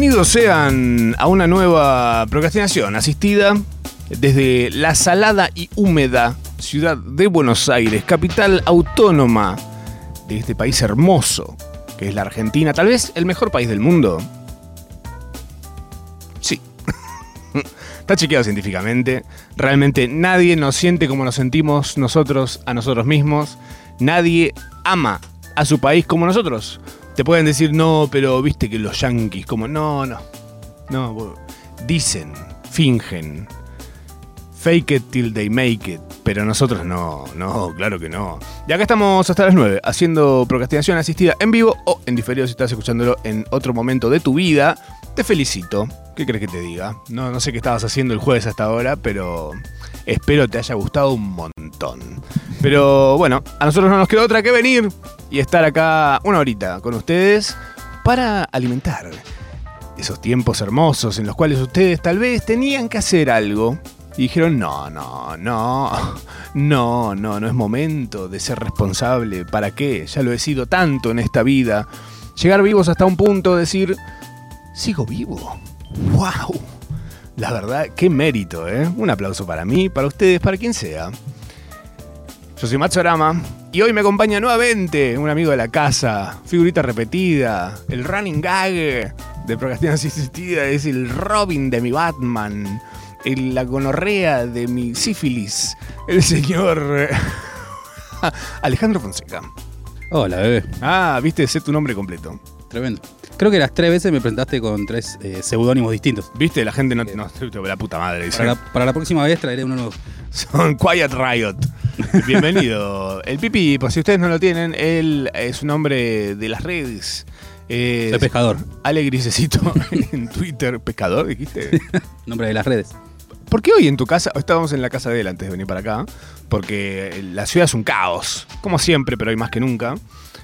Bienvenidos sean a una nueva procrastinación asistida desde la salada y húmeda ciudad de Buenos Aires, capital autónoma de este país hermoso que es la Argentina, tal vez el mejor país del mundo. Sí. Está chequeado científicamente. Realmente nadie nos siente como nos sentimos nosotros a nosotros mismos. Nadie ama a su país como nosotros. Te pueden decir, no, pero viste que los yanquis, como, no, no. No, dicen, fingen. Fake it till they make it. Pero nosotros no, no, claro que no. Y acá estamos hasta las 9 haciendo procrastinación asistida en vivo o en diferido si estás escuchándolo en otro momento de tu vida. Te felicito. ¿Qué crees que te diga? No, no sé qué estabas haciendo el jueves hasta ahora, pero espero te haya gustado un montón. Pero bueno, a nosotros no nos queda otra que venir y estar acá una horita con ustedes para alimentar esos tiempos hermosos en los cuales ustedes tal vez tenían que hacer algo y dijeron, no, no, no, no, no, no es momento de ser responsable. ¿Para qué? Ya lo he sido tanto en esta vida. Llegar vivos hasta un punto, decir, sigo vivo. ¡Wow! La verdad, qué mérito, ¿eh? Un aplauso para mí, para ustedes, para quien sea. Yo soy Matsorama y hoy me acompaña nuevamente un amigo de la casa, figurita repetida, el running gag de Procrastinación Asistida, es el Robin de mi Batman, el, la gonorrea de mi sífilis, el señor Alejandro Fonseca. Hola, bebé. Ah, viste, sé tu nombre completo. Tremendo. Creo que las tres veces me presentaste con tres eh, seudónimos distintos. Viste, la gente no, no la puta madre. dice. Para la, para la próxima vez traeré uno nuevo. Son Quiet Riot. Bienvenido. El Pipi, por si ustedes no lo tienen, él es un hombre de las redes. Eh, Soy pescador. Ale Grisecito en Twitter. ¿Pescador, dijiste? Nombre de las redes. ¿Por qué hoy en tu casa? Estábamos en la casa de él antes de venir para acá. Porque la ciudad es un caos. Como siempre, pero hoy más que nunca.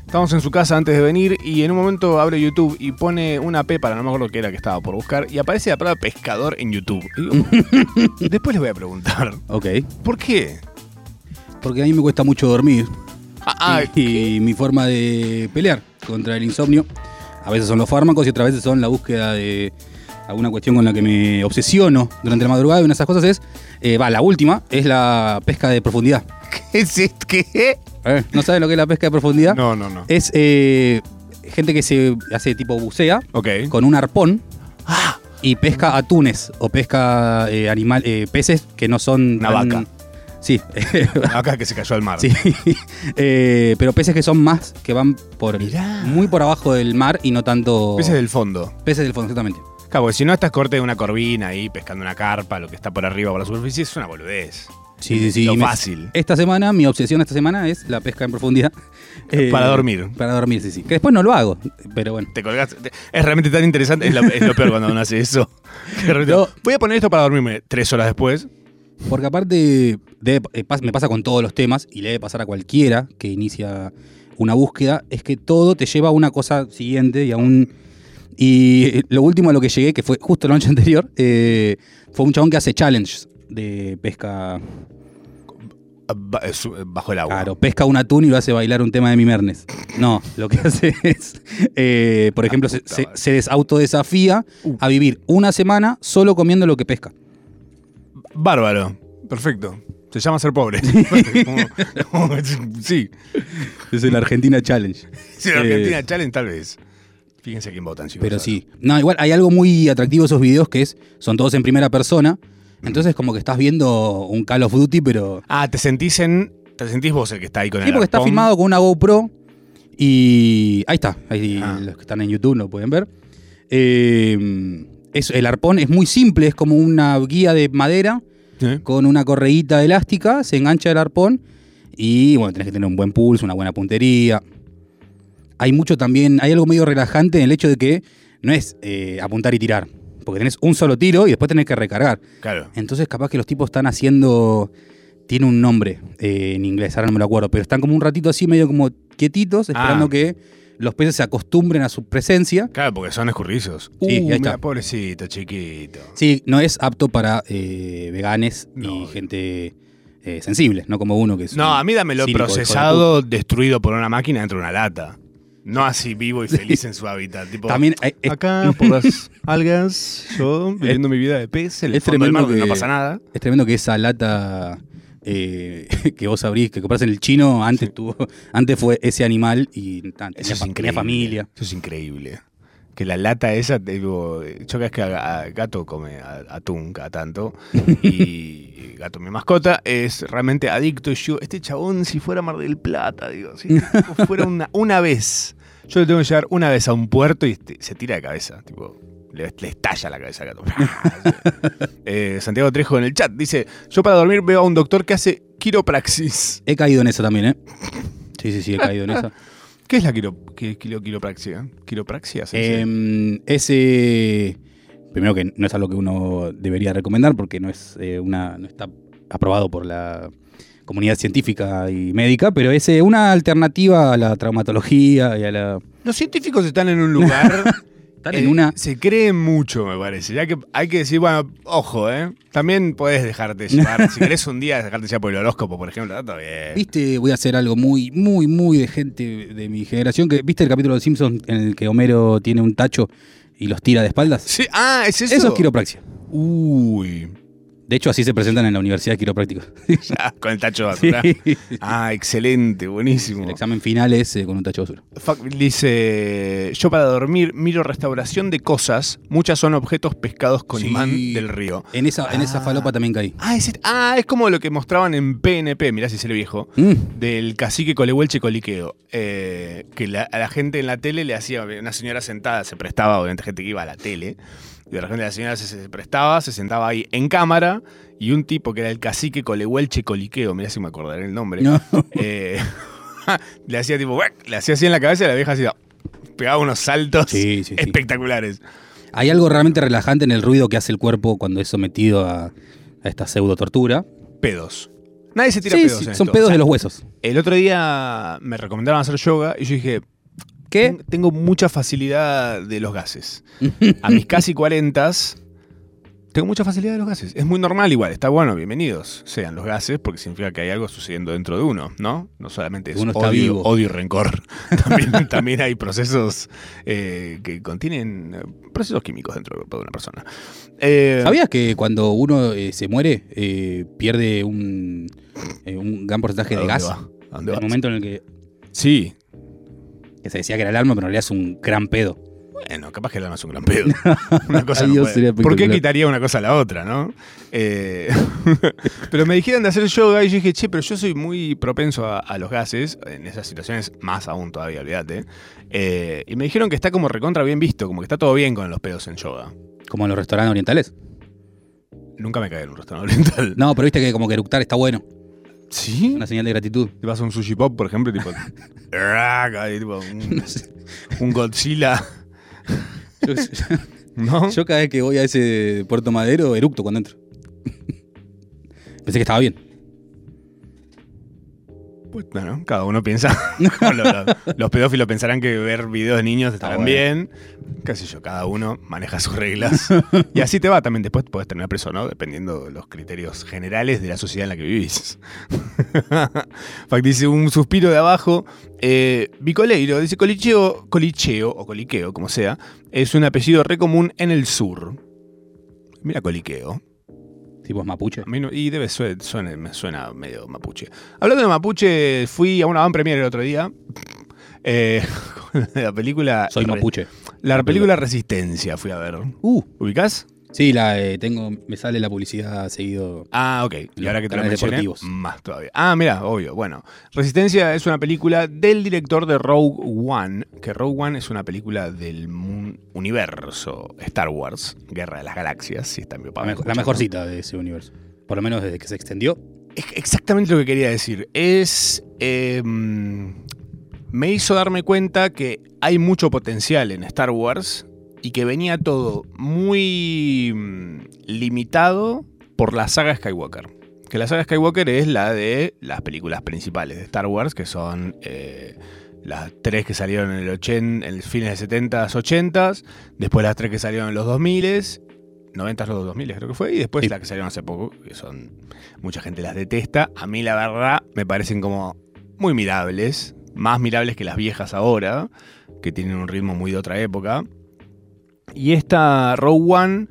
Estamos en su casa antes de venir y en un momento abre YouTube y pone una P para no me acuerdo qué era que estaba por buscar y aparece la palabra pescador en YouTube. Y digo, después les voy a preguntar. Ok. ¿Por qué? Porque a mí me cuesta mucho dormir. Ah, y, y mi forma de pelear contra el insomnio, a veces son los fármacos y otras veces son la búsqueda de alguna cuestión con la que me obsesiono durante la madrugada. Y una de esas cosas es, eh, va, la última, es la pesca de profundidad. ¿Qué es esto? ¿Qué? Eh, ¿No sabes lo que es la pesca de profundidad? No, no, no. Es eh, gente que se hace tipo bucea Ok. con un arpón Ah, y pesca atunes o pesca eh, animal, eh, peces que no son... Una tan- vaca. Sí, acá que se cayó al mar. sí. Eh, pero peces que son más, que van por Mirá. muy por abajo del mar y no tanto... Peces del fondo. Peces del fondo, exactamente. Claro, porque si no estás corte de una corvina ahí pescando una carpa, lo que está por arriba por la superficie es una boludez. Sí, sí, sí. Lo fácil. Esta semana, mi obsesión esta semana es la pesca en profundidad. Eh, Para dormir. Para dormir, sí, sí. Que después no lo hago, pero bueno. Te colgás. te- es realmente tan interesante. Es lo, es lo peor cuando uno hace eso. Que de repente, No. Voy a poner esto para dormirme tres horas después. Porque aparte, debe- eh, pas- me pasa con todos los temas, y le debe pasar a cualquiera que inicia una búsqueda, es que todo te lleva a una cosa siguiente y a un... Y lo último a lo que llegué, que fue justo la noche anterior, eh, fue un chabón que hace challenges de pesca. eh, Bajo el agua. Claro, pesca un atún y lo hace bailar un tema de Mimernes. No, lo que hace es, eh, por ejemplo, se, se, se desautodesafía Uh. a vivir una semana solo comiendo lo que pesca. Bárbaro. Perfecto. Se llama ser pobre. Como- como- sí. Es el Argentina Challenge. En Eh, Argentina Challenge, tal vez. Fíjense quién votan, chicos. Pero sí. No, igual hay algo muy atractivo de esos videos que es, son todos en primera persona. Entonces como que estás viendo un Call of Duty, pero... Ah, te sentís en. Te sentís vos el que está ahí con Sí, el. porque está filmado con una GoPro y... Ahí está. Ahí Ah. los que están en YouTube lo pueden ver. Eh, es, el arpón es muy simple, es como una guía de madera Sí. con una correíta elástica, se engancha el arpón y bueno, tenés que tener un buen pulso, una buena puntería. Hay mucho también, hay algo medio relajante en el hecho de que no es eh, apuntar y tirar, porque tenés un solo tiro y después tenés que recargar. Claro. Entonces capaz que los tipos están haciendo, tiene un nombre eh, en inglés, ahora no me lo acuerdo, pero están como un ratito así medio como quietitos, esperando Ah. que los peces se acostumbren a su presencia. Claro, porque son escurrizos. Sí, uh, ahí está. pobrecito, chiquito. Sí, no es apto para eh, veganes No. y gente eh, sensible, no como uno que es... No, a mí dámelo procesado, destruido por una máquina dentro de una lata. No así vivo y feliz en su hábitat. Tipo, También eh, es, acá por las algas, yo viviendo mi vida de pez, en el es fondo del mar donde no que- pasa nada. es tremendo que esa lata eh, que vos abrís, que compras en el chino, antes tuvo, antes fue ese animal y ta, tenía, Eso es tenía increíble. familia. Eso es increíble. Que la lata esa, digo, yo vez que a, a gato come a- atún cada tanto, y gato mi mascota, es realmente adicto. Y yo, este chabón, si fuera Mar del Plata, digo, si fuera una, una vez, yo le tengo que llevar una vez a un puerto y este- se tira de cabeza, tipo, le, le estalla la cabeza al gato. Eh, Santiago Trejo en el chat dice, yo para dormir veo a un doctor que hace quiropraxis. He caído en esa también, ¿eh? Sí, sí, sí, he caído en esa. ¿Qué es la quiro, qué- quiro- quiropraxia? ¿Quiropraxia? dice? Eh, ese. Primero que no es algo que uno debería recomendar porque no es eh, una. no está aprobado por la comunidad científica y médica, pero es eh, una alternativa a la traumatología y a la. Los científicos están en un lugar. Están eh, en una. Se creen mucho, me parece. Ya que hay que decir, bueno, ojo, ¿eh? También puedes dejarte llevar. si querés un día dejarte llevar por el horóscopo, por ejemplo, está bien. Viste, voy a hacer algo muy, muy, muy de gente de mi generación. que ¿Viste el capítulo de Simpsons en el que Homero tiene un tacho y los tira de espaldas? Sí, ah, es eso. Eso es quiropraxia. Uy. De hecho, así se presentan en la Universidad de Quiropráctica. Ya, con el tacho de Sí. basura. Ah, excelente, buenísimo. El examen final es eh, con un tacho de basura. Fuck, Dice, yo para dormir miro restauración de cosas, muchas son objetos pescados con Sí. imán del río. En esa, en esa Ah. falopa también caí. Ah es, ah, es como lo que mostraban en PNP, mirá si se le viejo, Mm. del cacique Colehuelche Coliqueo. eh, que la- a la gente en la tele le hacía, una señora sentada, se prestaba, obviamente gente que iba a la tele, y de repente la señora se, se prestaba, se sentaba ahí en cámara, y un tipo que era el cacique Colehuelche Coliqueo, mirá si me acordaré el nombre, No. eh, le hacía tipo, le hacía así en la cabeza y la vieja hacía, pegaba unos saltos Sí, sí, sí. espectaculares. Hay algo realmente relajante en el ruido que hace el cuerpo cuando es sometido a, a esta pseudo tortura. Pedos. Nadie se tira pedos en son esto. pedos O sea, de los huesos. El otro día me recomendaron hacer yoga y yo dije, ¿Qué? "Ten- Tengo mucha facilidad de los gases. A mis casi 40 tengo mucha facilidad de los gases. Es muy normal igual, está bueno, bienvenidos sean los gases, porque significa que hay algo sucediendo dentro de uno, ¿no? No solamente es Uno está odio, vivo. odio y rencor. También, también hay procesos eh, que contienen eh, procesos químicos dentro de una persona. Eh, ¿Sabías que cuando uno eh, se muere eh, pierde un, eh, un gran porcentaje ¿a de dónde gas? va? ¿A dónde En va? el momento en el que, Sí. Que se decía que era el alma, pero en realidad es un gran pedo. Bueno, capaz que el alma es un gran pedo. Una cosa Ay, no puede- ¿Por qué quitaría una cosa a la otra, no? Eh, pero me dijeron de hacer yoga y yo dije, che, pero yo soy muy propenso a, a los gases, en esas situaciones más aún todavía, olvídate. Eh, y me dijeron que está como recontra bien visto, como que está todo bien con los pedos en yoga. Como en los restaurantes orientales. Nunca me caí en un restaurante oriental. No, pero viste que como que eructar está bueno. ¿Sí? Una señal de gratitud. Te vas a un sushi pop, por ejemplo, y tipo. tipo, un, No sé. un Godzilla. Yo, ¿No? yo cada vez que voy a ese Puerto Madero, eructo cuando entro. Pensé que estaba bien. Pues, bueno, cada uno piensa. los pedófilos pensarán que ver videos de niños estarán bueno. bien. Qué sé yo, cada uno maneja sus reglas. y así te va también. Después podés terminar preso, ¿no? Dependiendo de los criterios generales de la sociedad en la que vivís. Fact dice un suspiro de abajo. Eh, Bicoleiro dice colicheo, colicheo o coliqueo, como sea, es un apellido re común en el sur. Mira coliqueo. Tipo es mapuche. A mí no- y debe sue- suene- me suena medio mapuche. Hablando de mapuche, fui a una van premier el otro día. Eh, la película. Soy mapuche. La película Resistencia fui a ver. Uh, ¿Ubicás? Sí, la eh, tengo, me sale la publicidad seguido. Ah, ok. Y ahora que te lo canales mencioné, deportivos. más todavía. Ah, mira, obvio. Bueno, Resistencia es una película del director de Rogue One, que Rogue One es una película del universo Star Wars, Guerra de las Galaxias, si está mi papá. La, me mejor, la escucha, mejor ¿no? cita de ese universo. Por lo menos desde que se extendió. Es exactamente lo que quería decir. Es. eh, me hizo darme cuenta que hay mucho potencial en Star Wars y que venía todo muy mm, limitado por la saga Skywalker. Que la saga Skywalker es la de las películas principales de Star Wars, que son eh, las tres que salieron en el 80, en fines de 70s, 80s, después las tres que salieron en los 2000s, 90s, los 2000 creo que fue, y después Sí. las que salieron hace poco, que son mucha gente las detesta. A mí la verdad me parecen como muy mirables, más mirables que las viejas ahora, que tienen un ritmo muy de otra época. Y esta Rogue One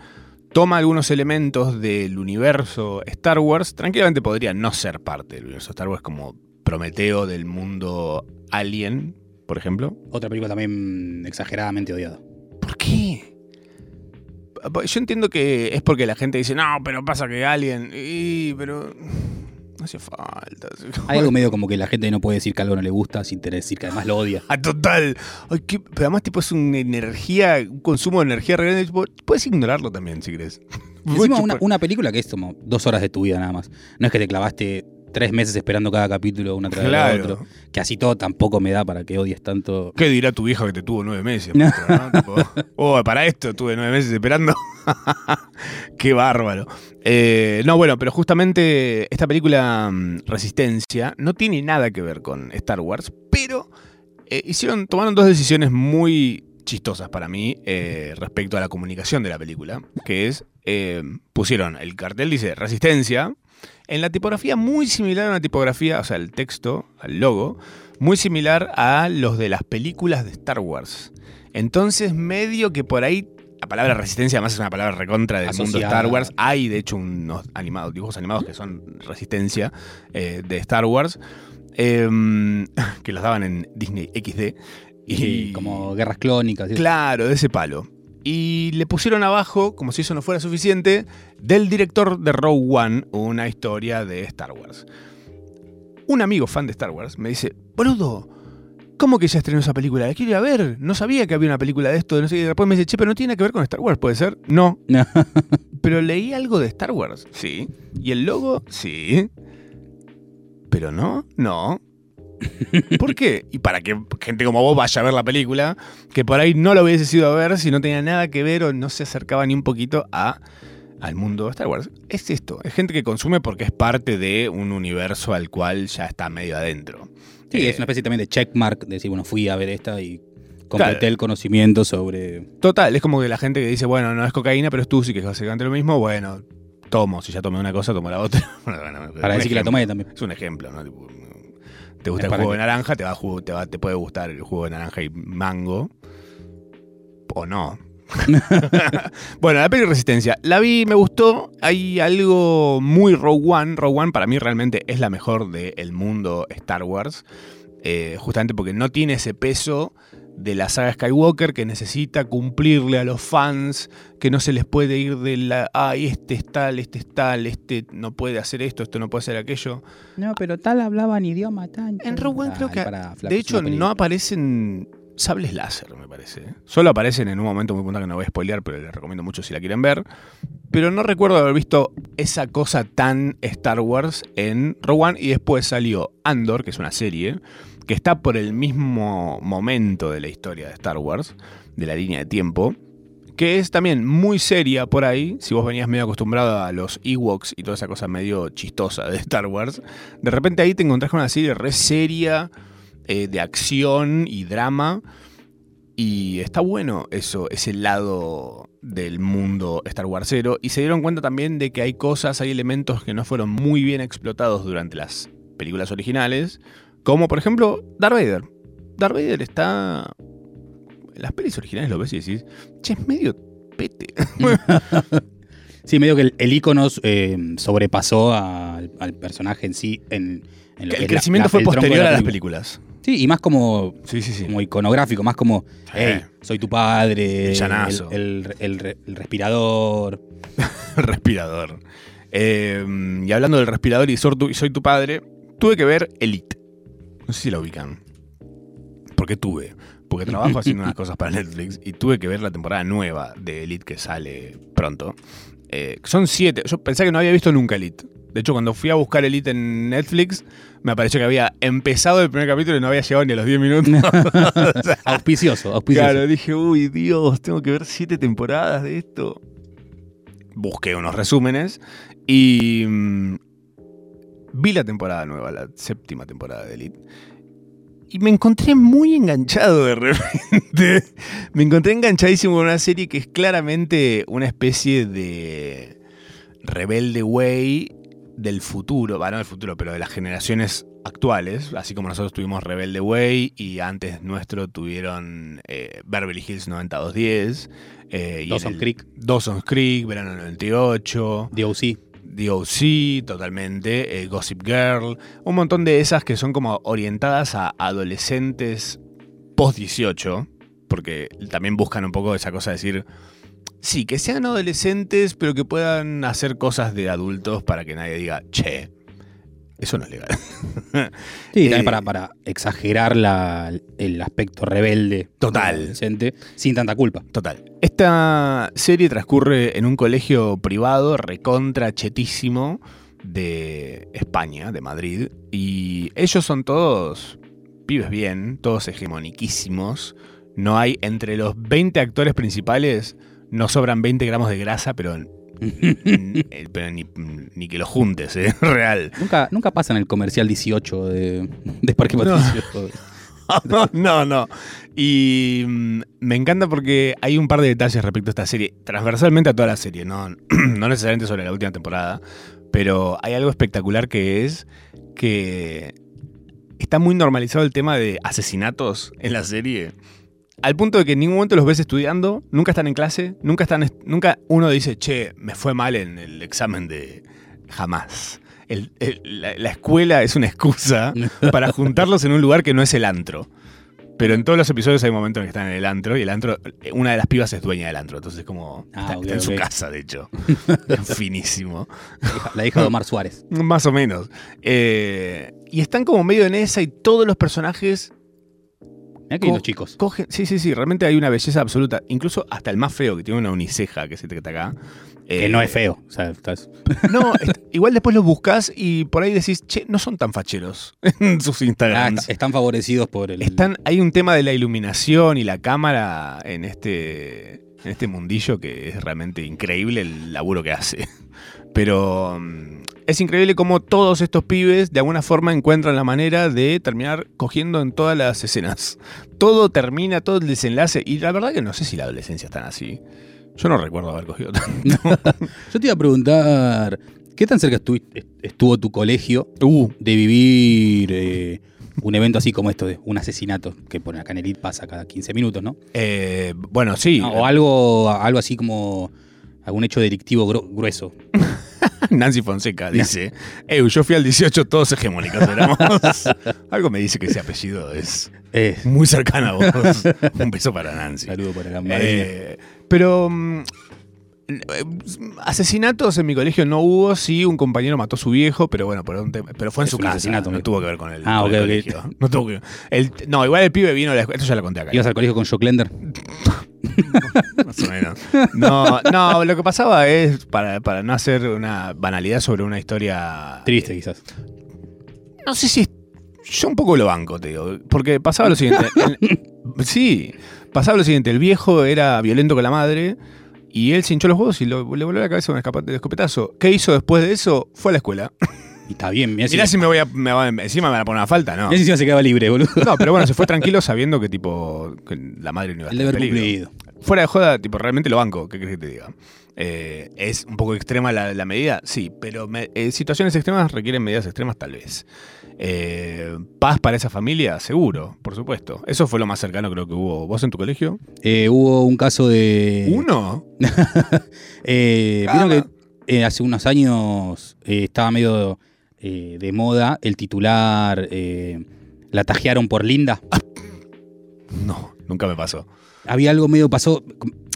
toma algunos elementos del universo Star Wars. Tranquilamente podría no ser parte del universo Star Wars como Prometeo del mundo Alien, por ejemplo. Otra película también exageradamente odiada. ¿Por qué? Yo entiendo que es porque la gente dice, no, pero pasa que Alien. Y, pero. No hace falta. Hay algo medio como que la gente no puede decir que algo no le gusta sin tener decir que además lo odia. Ah, total. Ay, qué- pero además, tipo, es una energía, un consumo de energía re grande. Tipo, Puedes ignorarlo también si querés. Encima una, una película que es como dos horas de tu vida nada más. No es que te clavaste tres meses esperando cada capítulo una tras de Claro. otro. Que así todo tampoco me da para que odies tanto. ¿Qué dirá tu vieja que te tuvo nueve meses? maestro, ¿no? Tipo, oh, para esto tuve nueve meses esperando. Qué bárbaro. Eh, no, bueno, pero justamente esta película mm, Resistencia no tiene nada que ver con Star Wars, pero eh, hicieron, tomaron dos decisiones muy chistosas para mí eh, respecto a la comunicación de la película, que es, eh, pusieron el cartel, dice Resistencia, en la tipografía muy similar a una tipografía, o sea, el texto, al logo, muy similar a los de las películas de Star Wars. Entonces, medio que por ahí, la palabra resistencia además es una palabra recontra del mundo de Asociada. Star Wars. Hay, de hecho, unos animados, dibujos animados que son resistencia eh, de Star Wars, em, que los daban en Disney XD. Y como guerras clónicas. Claro, de ese palo. Y le pusieron abajo, como si eso no fuera suficiente, del director de Rogue One, una historia de Star Wars. Un amigo fan de Star Wars me dice, boludo, ¿cómo que ya estrenó esa película? La quiero ir a ver. No sabía que había una película de esto. No sé qué". Y después me dice, che, pero no tiene nada que ver con Star Wars, ¿puede ser? No. No. Pero leí algo de Star Wars. Sí. ¿Y el logo? Sí. Pero no, no. ¿Por qué? Y para que gente como vos vaya a ver la película, que por ahí no lo hubiese ido a ver si no tenía nada que ver o no se acercaba ni un poquito a, al mundo de Star Wars. Es esto, es gente que consume porque es parte de un universo al cual ya está medio adentro. Sí, Eh, es una especie también de checkmark, de decir, bueno, fui a ver esta y completé Claro. el conocimiento sobre... Total, es como que la gente que dice, bueno, no es cocaína, pero es tú, sí que es básicamente lo mismo, bueno, tomo, si ya tomé una cosa, tomo la otra. Bueno, bueno, Para decir que la tomé también. Es un ejemplo, ¿no? Te gusta el jugo de naranja, te, va jugo- te, va- te puede gustar el jugo de naranja y mango. O no. bueno, la peli Resistencia. La vi, me gustó. Hay algo muy Rogue One. Rogue One para mí realmente es la mejor del mundo Star Wars. Eh, justamente porque no tiene ese peso de la saga Skywalker que necesita cumplirle a los fans, que no se les puede ir de la, ay, este es tal, este es tal, este no puede hacer esto, esto no puede hacer aquello. No, pero tal hablaban idioma tan... En Rogue One creo que, de hecho, no aparecen sables láser, me parece. Solo aparecen en un momento muy puntual que no voy a spoilear, pero les recomiendo mucho si la quieren ver. Pero no recuerdo haber visto esa cosa tan Star Wars en Rogue One y después salió Andor, que es una serie, que está por el mismo momento de la historia de Star Wars, de la línea de tiempo, que es también muy seria por ahí, si vos venías medio acostumbrado a los Ewoks y toda esa cosa medio chistosa de Star Wars, de repente ahí te encontrás con una serie re seria, eh, de acción y drama, y está bueno eso, ese lado del mundo Star Warsero, y se dieron cuenta también de que hay cosas, hay elementos que no fueron muy bien explotados durante las películas originales, como por ejemplo Darth Vader. Darth Vader está... En las pelis originales lo ves y decís, che, es medio pete. Sí, medio que el, el icono eh, sobrepasó al, al personaje en sí. En, en lo que el la- crecimiento la- fue el posterior a las película. películas. Sí, y más como, Sí, sí, sí. como iconográfico, más como, hey, soy tu padre, El el, el- el re- el respirador. respirador. Eh, y hablando del respirador y soy tu, y soy tu padre, tuve que ver Elite. No sé si la ubican. ¿Por qué tuve? Porque trabajo haciendo unas cosas para Netflix y tuve que ver la temporada nueva de Elite que sale pronto. Eh, son siete. Yo pensé que no había visto nunca Elite. De hecho, cuando fui a buscar Elite en Netflix, me apareció que había empezado el primer capítulo y no había llegado ni a los 10 minutos. O sea, Auspicioso, auspicioso. Claro, dije, uy, Dios, tengo que ver siete temporadas de esto. Busqué unos resúmenes y mm, vi la temporada nueva, la séptima temporada de Elite. Y me encontré muy enganchado de repente. me encontré enganchadísimo con una serie que es claramente una especie de rebelde way del futuro, va, no del futuro, pero de las generaciones actuales, así como nosotros tuvimos Rebelde Way y antes nuestro tuvieron eh, Beverly Hills 9210. Eh, y en Dawson el- Creek. Dawson's Creek, Verano 98. DOC. DOC, totalmente, eh, Gossip Girl, un montón de esas que son como orientadas a adolescentes post 18, porque también buscan un poco esa cosa de decir, sí, que sean adolescentes, pero que puedan hacer cosas de adultos para que nadie diga, che, eso no es legal. Sí, Eh, para, para exagerar la- el aspecto rebelde. Total. sin tanta culpa. Total. Esta serie transcurre en un colegio privado recontra chetísimo de España, de Madrid. Y ellos son todos pibes bien, todos hegemoniquísimos. No hay, entre los 20 actores principales, no sobran 20 gramos de grasa, pero, pero ni, ni que lo juntes, ¿eh? Real. Nunca, nunca pasa en el comercial 18 de, de Parque No. Patricio. no, no. Y mm, me encanta porque hay un par de detalles respecto a esta serie, transversalmente a toda la serie, no, no necesariamente sobre la última temporada, pero hay algo espectacular que es que está muy normalizado el tema de asesinatos en la serie. Al punto de que en ningún momento los ves estudiando, nunca están en clase, nunca están, est- nunca uno dice, che, me fue mal en el examen de jamás. El- el- la, la escuela es una excusa para juntarlos en un lugar que no es el antro. Pero en todos los episodios hay momentos en que están en el antro y el antro, una de las pibas es dueña del antro, entonces como Ah, está, en su casa, de hecho. Es finísimo. La hija- La hija de Omar Suárez. Más o menos. Eh, y están como medio en esa y todos los personajes Mirá que los chicos. cogen. Sí, sí, sí, realmente hay una belleza absoluta. Incluso hasta el más feo, que tiene una uniceja, que es este que está acá. Que eh, no es feo. O sea, estás- No, igual después los buscas y por ahí decís, che, no son tan facheros en sus Ah, Instagrams. est- están favorecidos por el. Están, hay un tema de la iluminación y la cámara en este, en este mundillo que es realmente increíble el laburo que hace. Pero mm, es increíble cómo todos estos pibes de alguna forma encuentran la manera de terminar cogiendo en todas las escenas. Todo termina, todo el desenlace. Y la verdad que no sé si la adolescencia es tan así. Yo no recuerdo haber cogido tanto. Yo te iba a preguntar. ¿Qué tan cerca estuvo tu colegio Uh, de vivir eh, un evento así como esto de un asesinato que por acá en Elite pasa cada 15 minutos, ¿no? eh, bueno, sí. No, o algo, algo así como algún hecho delictivo gru- grueso. Nancy Fonseca dice, "Ew, yo fui al 18 todos hegemónicos éramos. Algo me dice que ese apellido es Eh, muy cercano a vos. Un beso para Nancy. saludo por acá. Eh, pero mm, eh, asesinatos en mi colegio no hubo, sí, un compañero mató a su viejo, pero bueno, por un tema- pero fue en Es su casa, asesinato, no tuvo que ver con el, Ah, con el colegio. No, tuvo que- el- no, igual el pibe vino a la escuela, esto ya lo conté acá. ¿Ibas al colegio con Jock Lender? Más o menos. No, no, lo que pasaba es, para, para no hacer una banalidad sobre una historia... Triste, eh, quizás. no sé si es... Yo un poco lo banco, te digo. Porque pasaba lo siguiente. el- sí, pasaba lo siguiente. El viejo era violento con la madre y él se hinchó los huevos y lo- le voló la cabeza con de escopetazo. ¿Qué hizo después de eso? Fue a la escuela. Y está bien, mirá si, Mirá si me voy a, me va- encima me van a poner una falta, ¿no? mirá si encima se quedaba libre, boludo. No, pero bueno, se fue tranquilo sabiendo que tipo que la madre no iba a El estar en deber cumplido. Fuera de joda, tipo, realmente lo banco, ¿qué crees que te diga? Eh, ¿Es un poco extrema la, la medida? Sí, pero me- eh, situaciones extremas requieren medidas extremas tal vez. Eh, ¿Paz para esa familia? Seguro, por supuesto. Eso fue lo más cercano creo que hubo. ¿Vos en tu colegio? Hubo un caso de. ¿Uno? Ah. Vieron que hace unos años estaba medio de moda el titular La tajearon por Linda. No, nunca me pasó. Había algo medio pasó.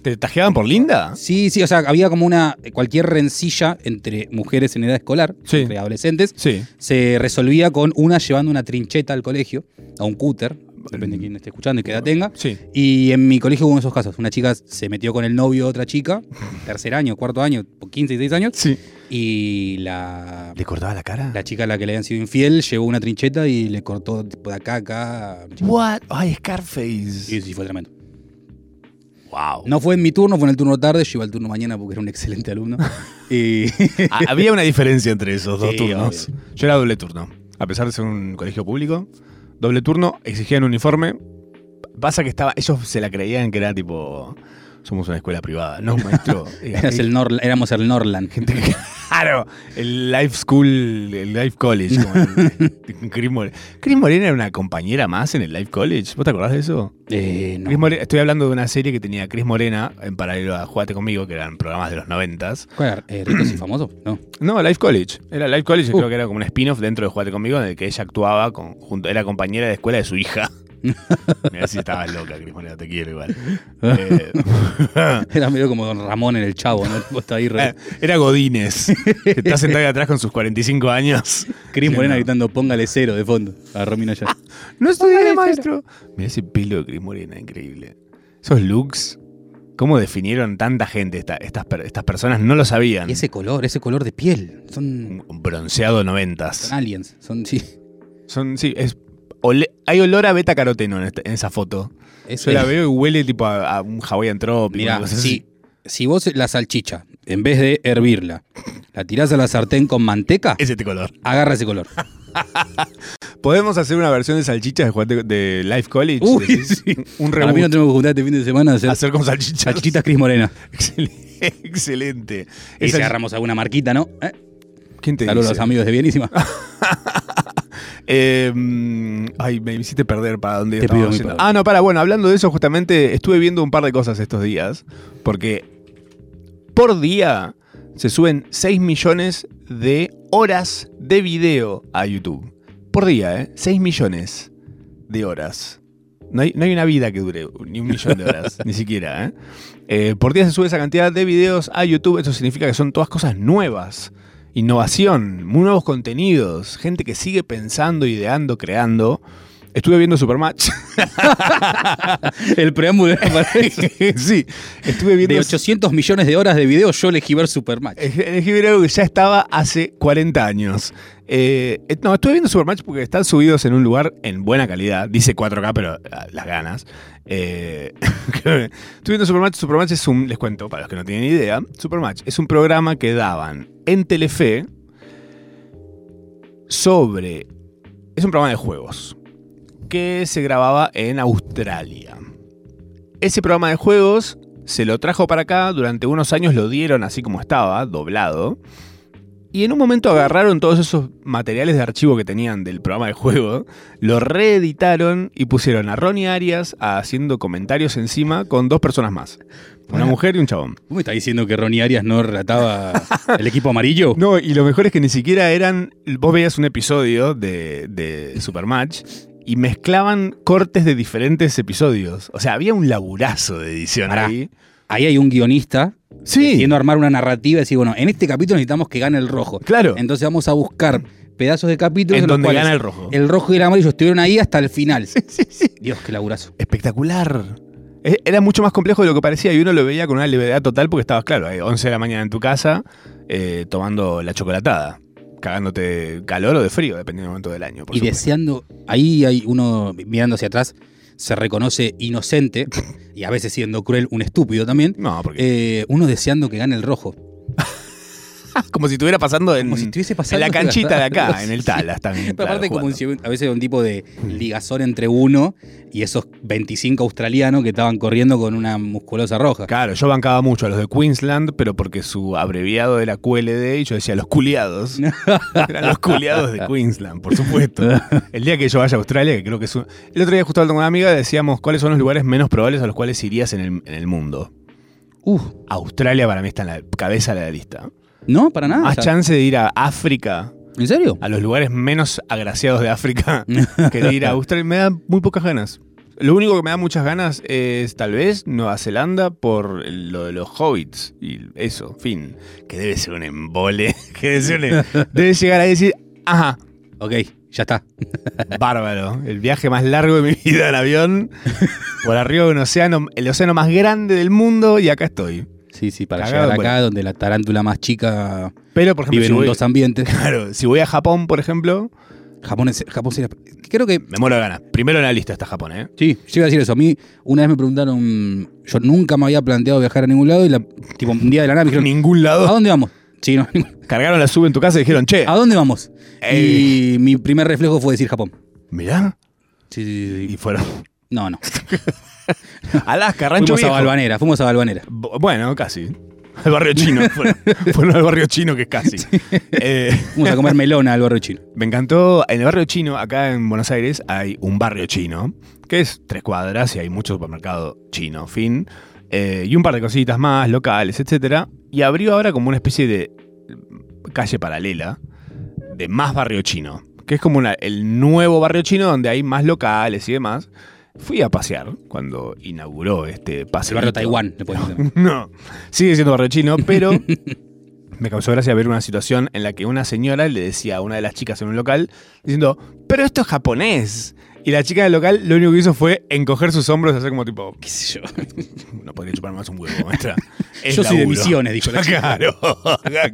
¿Te tajeaban por linda? Sí, sí, o sea, había como una. cualquier rencilla entre mujeres en edad escolar, Sí. entre adolescentes, Sí. se resolvía con una llevando una trincheta al colegio, a un cúter, depende de quién esté escuchando y qué edad tenga. Sí. Y en mi colegio hubo uno de esos casos. Una chica se metió con el novio de otra chica, tercer año, cuarto año, 15, 16 años, Sí. y la, ¿Le cortaba la cara? la chica a la que le habían sido infiel llevó una trincheta y le cortó tipo, de acá a acá. What? Ay, Scarface. Sí, sí, fue tremendo. Wow. No fue en mi turno, fue en el turno tarde, yo iba al turno mañana porque era un excelente alumno. y Había una diferencia entre esos dos Sí, turnos. Yo era doble turno. A pesar de ser un colegio público, doble turno, exigían uniforme. Pasa que estaba, ellos se la creían que era tipo, somos una escuela privada. No, maestro. eh, el Nor- éramos el Norland. gente que- Claro, el Life School, el Life College. Como Chris Morena. Chris Morena era una compañera más en el Life College. ¿Vos te acordás de eso? Eh, no. Chris Morena- estoy hablando de una serie que tenía Chris Morena en paralelo a Jugate conmigo, que eran programas de los noventas. ¿Cuál era? Eh, ¿Ricos y famoso? No. No, Life College. Era Life College, Uh. creo que era como un spin-off dentro de Jugate conmigo, en el que ella actuaba con, junto, era compañera de escuela de su hija. Mira si estabas loca, Chris Morena, te quiero igual. Eh, Era medio como Don Ramón en el Chavo, ¿no? Está ahí re- era Godínez. que Está sentado ahí atrás con sus 45 años. Cris Morena no. gritando, póngale cero de fondo a Romina ya. No estudié, maestro. Mira ese pelo de Chris Morena, increíble. Esos looks, ¿cómo definieron tanta gente? Esta- estas, estas personas no lo sabían. Y ese color, ese color de piel. Son, Un bronceado noventas. son aliens. Son, sí. Son, sí, es, ole- hay olor a beta caroteno en, esta- en esa foto. Es, Yo la veo y huele tipo a, a un Hawaiian Tropic. Mira, si, si vos la salchicha, en vez de hervirla, la tirás a la sartén con manteca. Es este color. agarra ese color. ¿Podemos hacer una versión de salchichas de, de Life College? Uy, sí. Un Para mí no tenemos que juntar este fin de semana a hacer Hacer con salchichas. salchichitas Cris Morena. Excelente. Excelente. Y si agarramos alguna marquita, ¿no? ¿Eh? ¿Quién te Saludos a dice? los amigos de Bienísima. Eh, mm, ay, me hiciste perder para dónde Te pido yendo. Ah, no, para, bueno, hablando de eso, justamente estuve viendo un par de cosas estos días. Porque por día se suben 6 millones de horas de video a YouTube. Por día, ¿eh? 6 millones de horas. No hay, no hay una vida que dure ni un millón de horas, ni siquiera, ¿eh? Eh, Por día se sube esa cantidad de videos a YouTube. Eso significa que son todas cosas nuevas. Innovación, nuevos contenidos, gente que sigue pensando, ideando, creando. Estuve viendo Supermatch. El preámbulo eso. sí, estuve viendo. De 800 millones de horas de video, yo elegí ver Supermatch. Elegí ver algo que ya estaba hace 40 años. Eh, eh, no, estuve viendo Supermatch porque están subidos en un lugar en buena calidad. Dice 4K, pero ah, las ganas. Eh, estuve viendo Supermatch. Supermatch es un. Les cuento, para los que no tienen idea. Supermatch es un programa que daban en Telefe sobre. Es un programa de juegos que se grababa en Australia. Ese programa de juegos se lo trajo para acá, durante unos años lo dieron así como estaba, doblado. Y en un momento agarraron todos esos materiales de archivo que tenían del programa de juego, lo reeditaron y pusieron a Ronnie Arias haciendo comentarios encima con dos personas más. Una mujer y un chabón. ¿Vos me estás diciendo que Ronnie Arias no relataba el equipo amarillo? No, y lo mejor es que ni siquiera eran. Vos veías un episodio de, de Supermatch y mezclaban cortes de diferentes episodios. O sea, había un laburazo de edición Pará. ahí. Ahí hay un guionista Sí, queriendo armar una narrativa y decir, bueno, en este capítulo necesitamos que gane el rojo. claro. Entonces vamos a buscar pedazos de capítulos En en donde gana el rojo. el rojo y el amarillo estuvieron ahí hasta el final. Dios, qué laburazo. Espectacular. E- Era mucho más complejo de lo que parecía y uno lo veía con una levedad total porque estabas, claro, ahí 11 de la mañana en tu casa eh, tomando la chocolatada, cagándote de calor o de frío, dependiendo del momento del año. por y supuesto. deseando, ahí hay uno mirando hacia atrás, se reconoce inocente y a veces siendo cruel, un estúpido también. No, porque Eh, uno deseando que gane el rojo. como si estuviera pasando en, Como si estuviese en pasando. la canchita de acá, Sí. en el Tala. Están, Pero claro, aparte, como jugando. si a veces un tipo de ligazón entre uno y esos 25 australianos que estaban corriendo con una musculosa roja. Claro, yo bancaba mucho a los de Queensland, pero porque su abreviado era QLD y yo decía los culiados. Eran los culiados de Queensland, por supuesto. El día que yo vaya a Australia, que creo que es un... El otro día justo hablando con una amiga decíamos cuáles son los lugares menos probables a los cuales irías en el, en el mundo. Uf, Australia para mí está en la cabeza de la lista. No, para nada. Más o sea, chance de ir a África, ¿En serio? a los lugares menos agraciados de África, que de ir a Australia. Me da muy pocas ganas. Lo único que me da muchas ganas es tal vez Nueva Zelanda por lo de los hobbits y eso, fin. Que debe ser un embole. Que debe, ser un- debe llegar y decir, ajá, Ok, ya está. bárbaro. El viaje más largo de mi vida en avión. Por arriba de un océano, el océano más grande del mundo y acá estoy. Sí, sí, para Cagado, llegar acá, bueno. donde la tarántula más chica Pero, por ejemplo, vive si en voy, dos ambientes. claro, si voy a Japón, por ejemplo, Japón, es, Japón sería. Creo que. me muero de ganas. Primero en la lista está Japón, ¿eh? Sí, yo iba a decir eso. A mí, una vez me preguntaron. Yo nunca me había planteado viajar a ningún lado y la, tipo, un día de la nada me dijeron: ningún ¿A lado. dónde vamos? Sí, no, Cargaron la sub en tu casa y dijeron, che, ¿A dónde vamos? Ey. Y mi primer reflejo fue decir Japón. mirá. Sí, sí, sí, Y fueron. No, no. Alaska, Rancho Fuimos a. Balvanera, fuimos a Balvanera. Bu- Bueno, casi. al barrio chino. Fueron, fueron al barrio chino, que es casi. Eh, a comer melona al barrio chino. me encantó. En el barrio chino, acá en Buenos Aires, hay un barrio chino, que es tres cuadras y hay mucho supermercado chino, fin. Eh, y un par de cositas más, locales, etcétera. Y abrió ahora como una especie de calle paralela de más barrio chino, que es como una- el nuevo barrio chino donde hay más locales y demás. Fui a pasear cuando inauguró este El paseo. barrio Taiwán, le podemos decir. No, sigue siendo barrio chino, pero me causó gracia ver una situación en la que una señora le decía a una de las chicas en un local, diciendo, pero esto es japonés. Y la chica del local lo único que hizo fue encoger sus hombros y hacer como tipo, ¿Qué sé yo? no podría chupar más un huevo, maestra. Es Yo soy de laburo". Misiones, dijo la chica. Claro,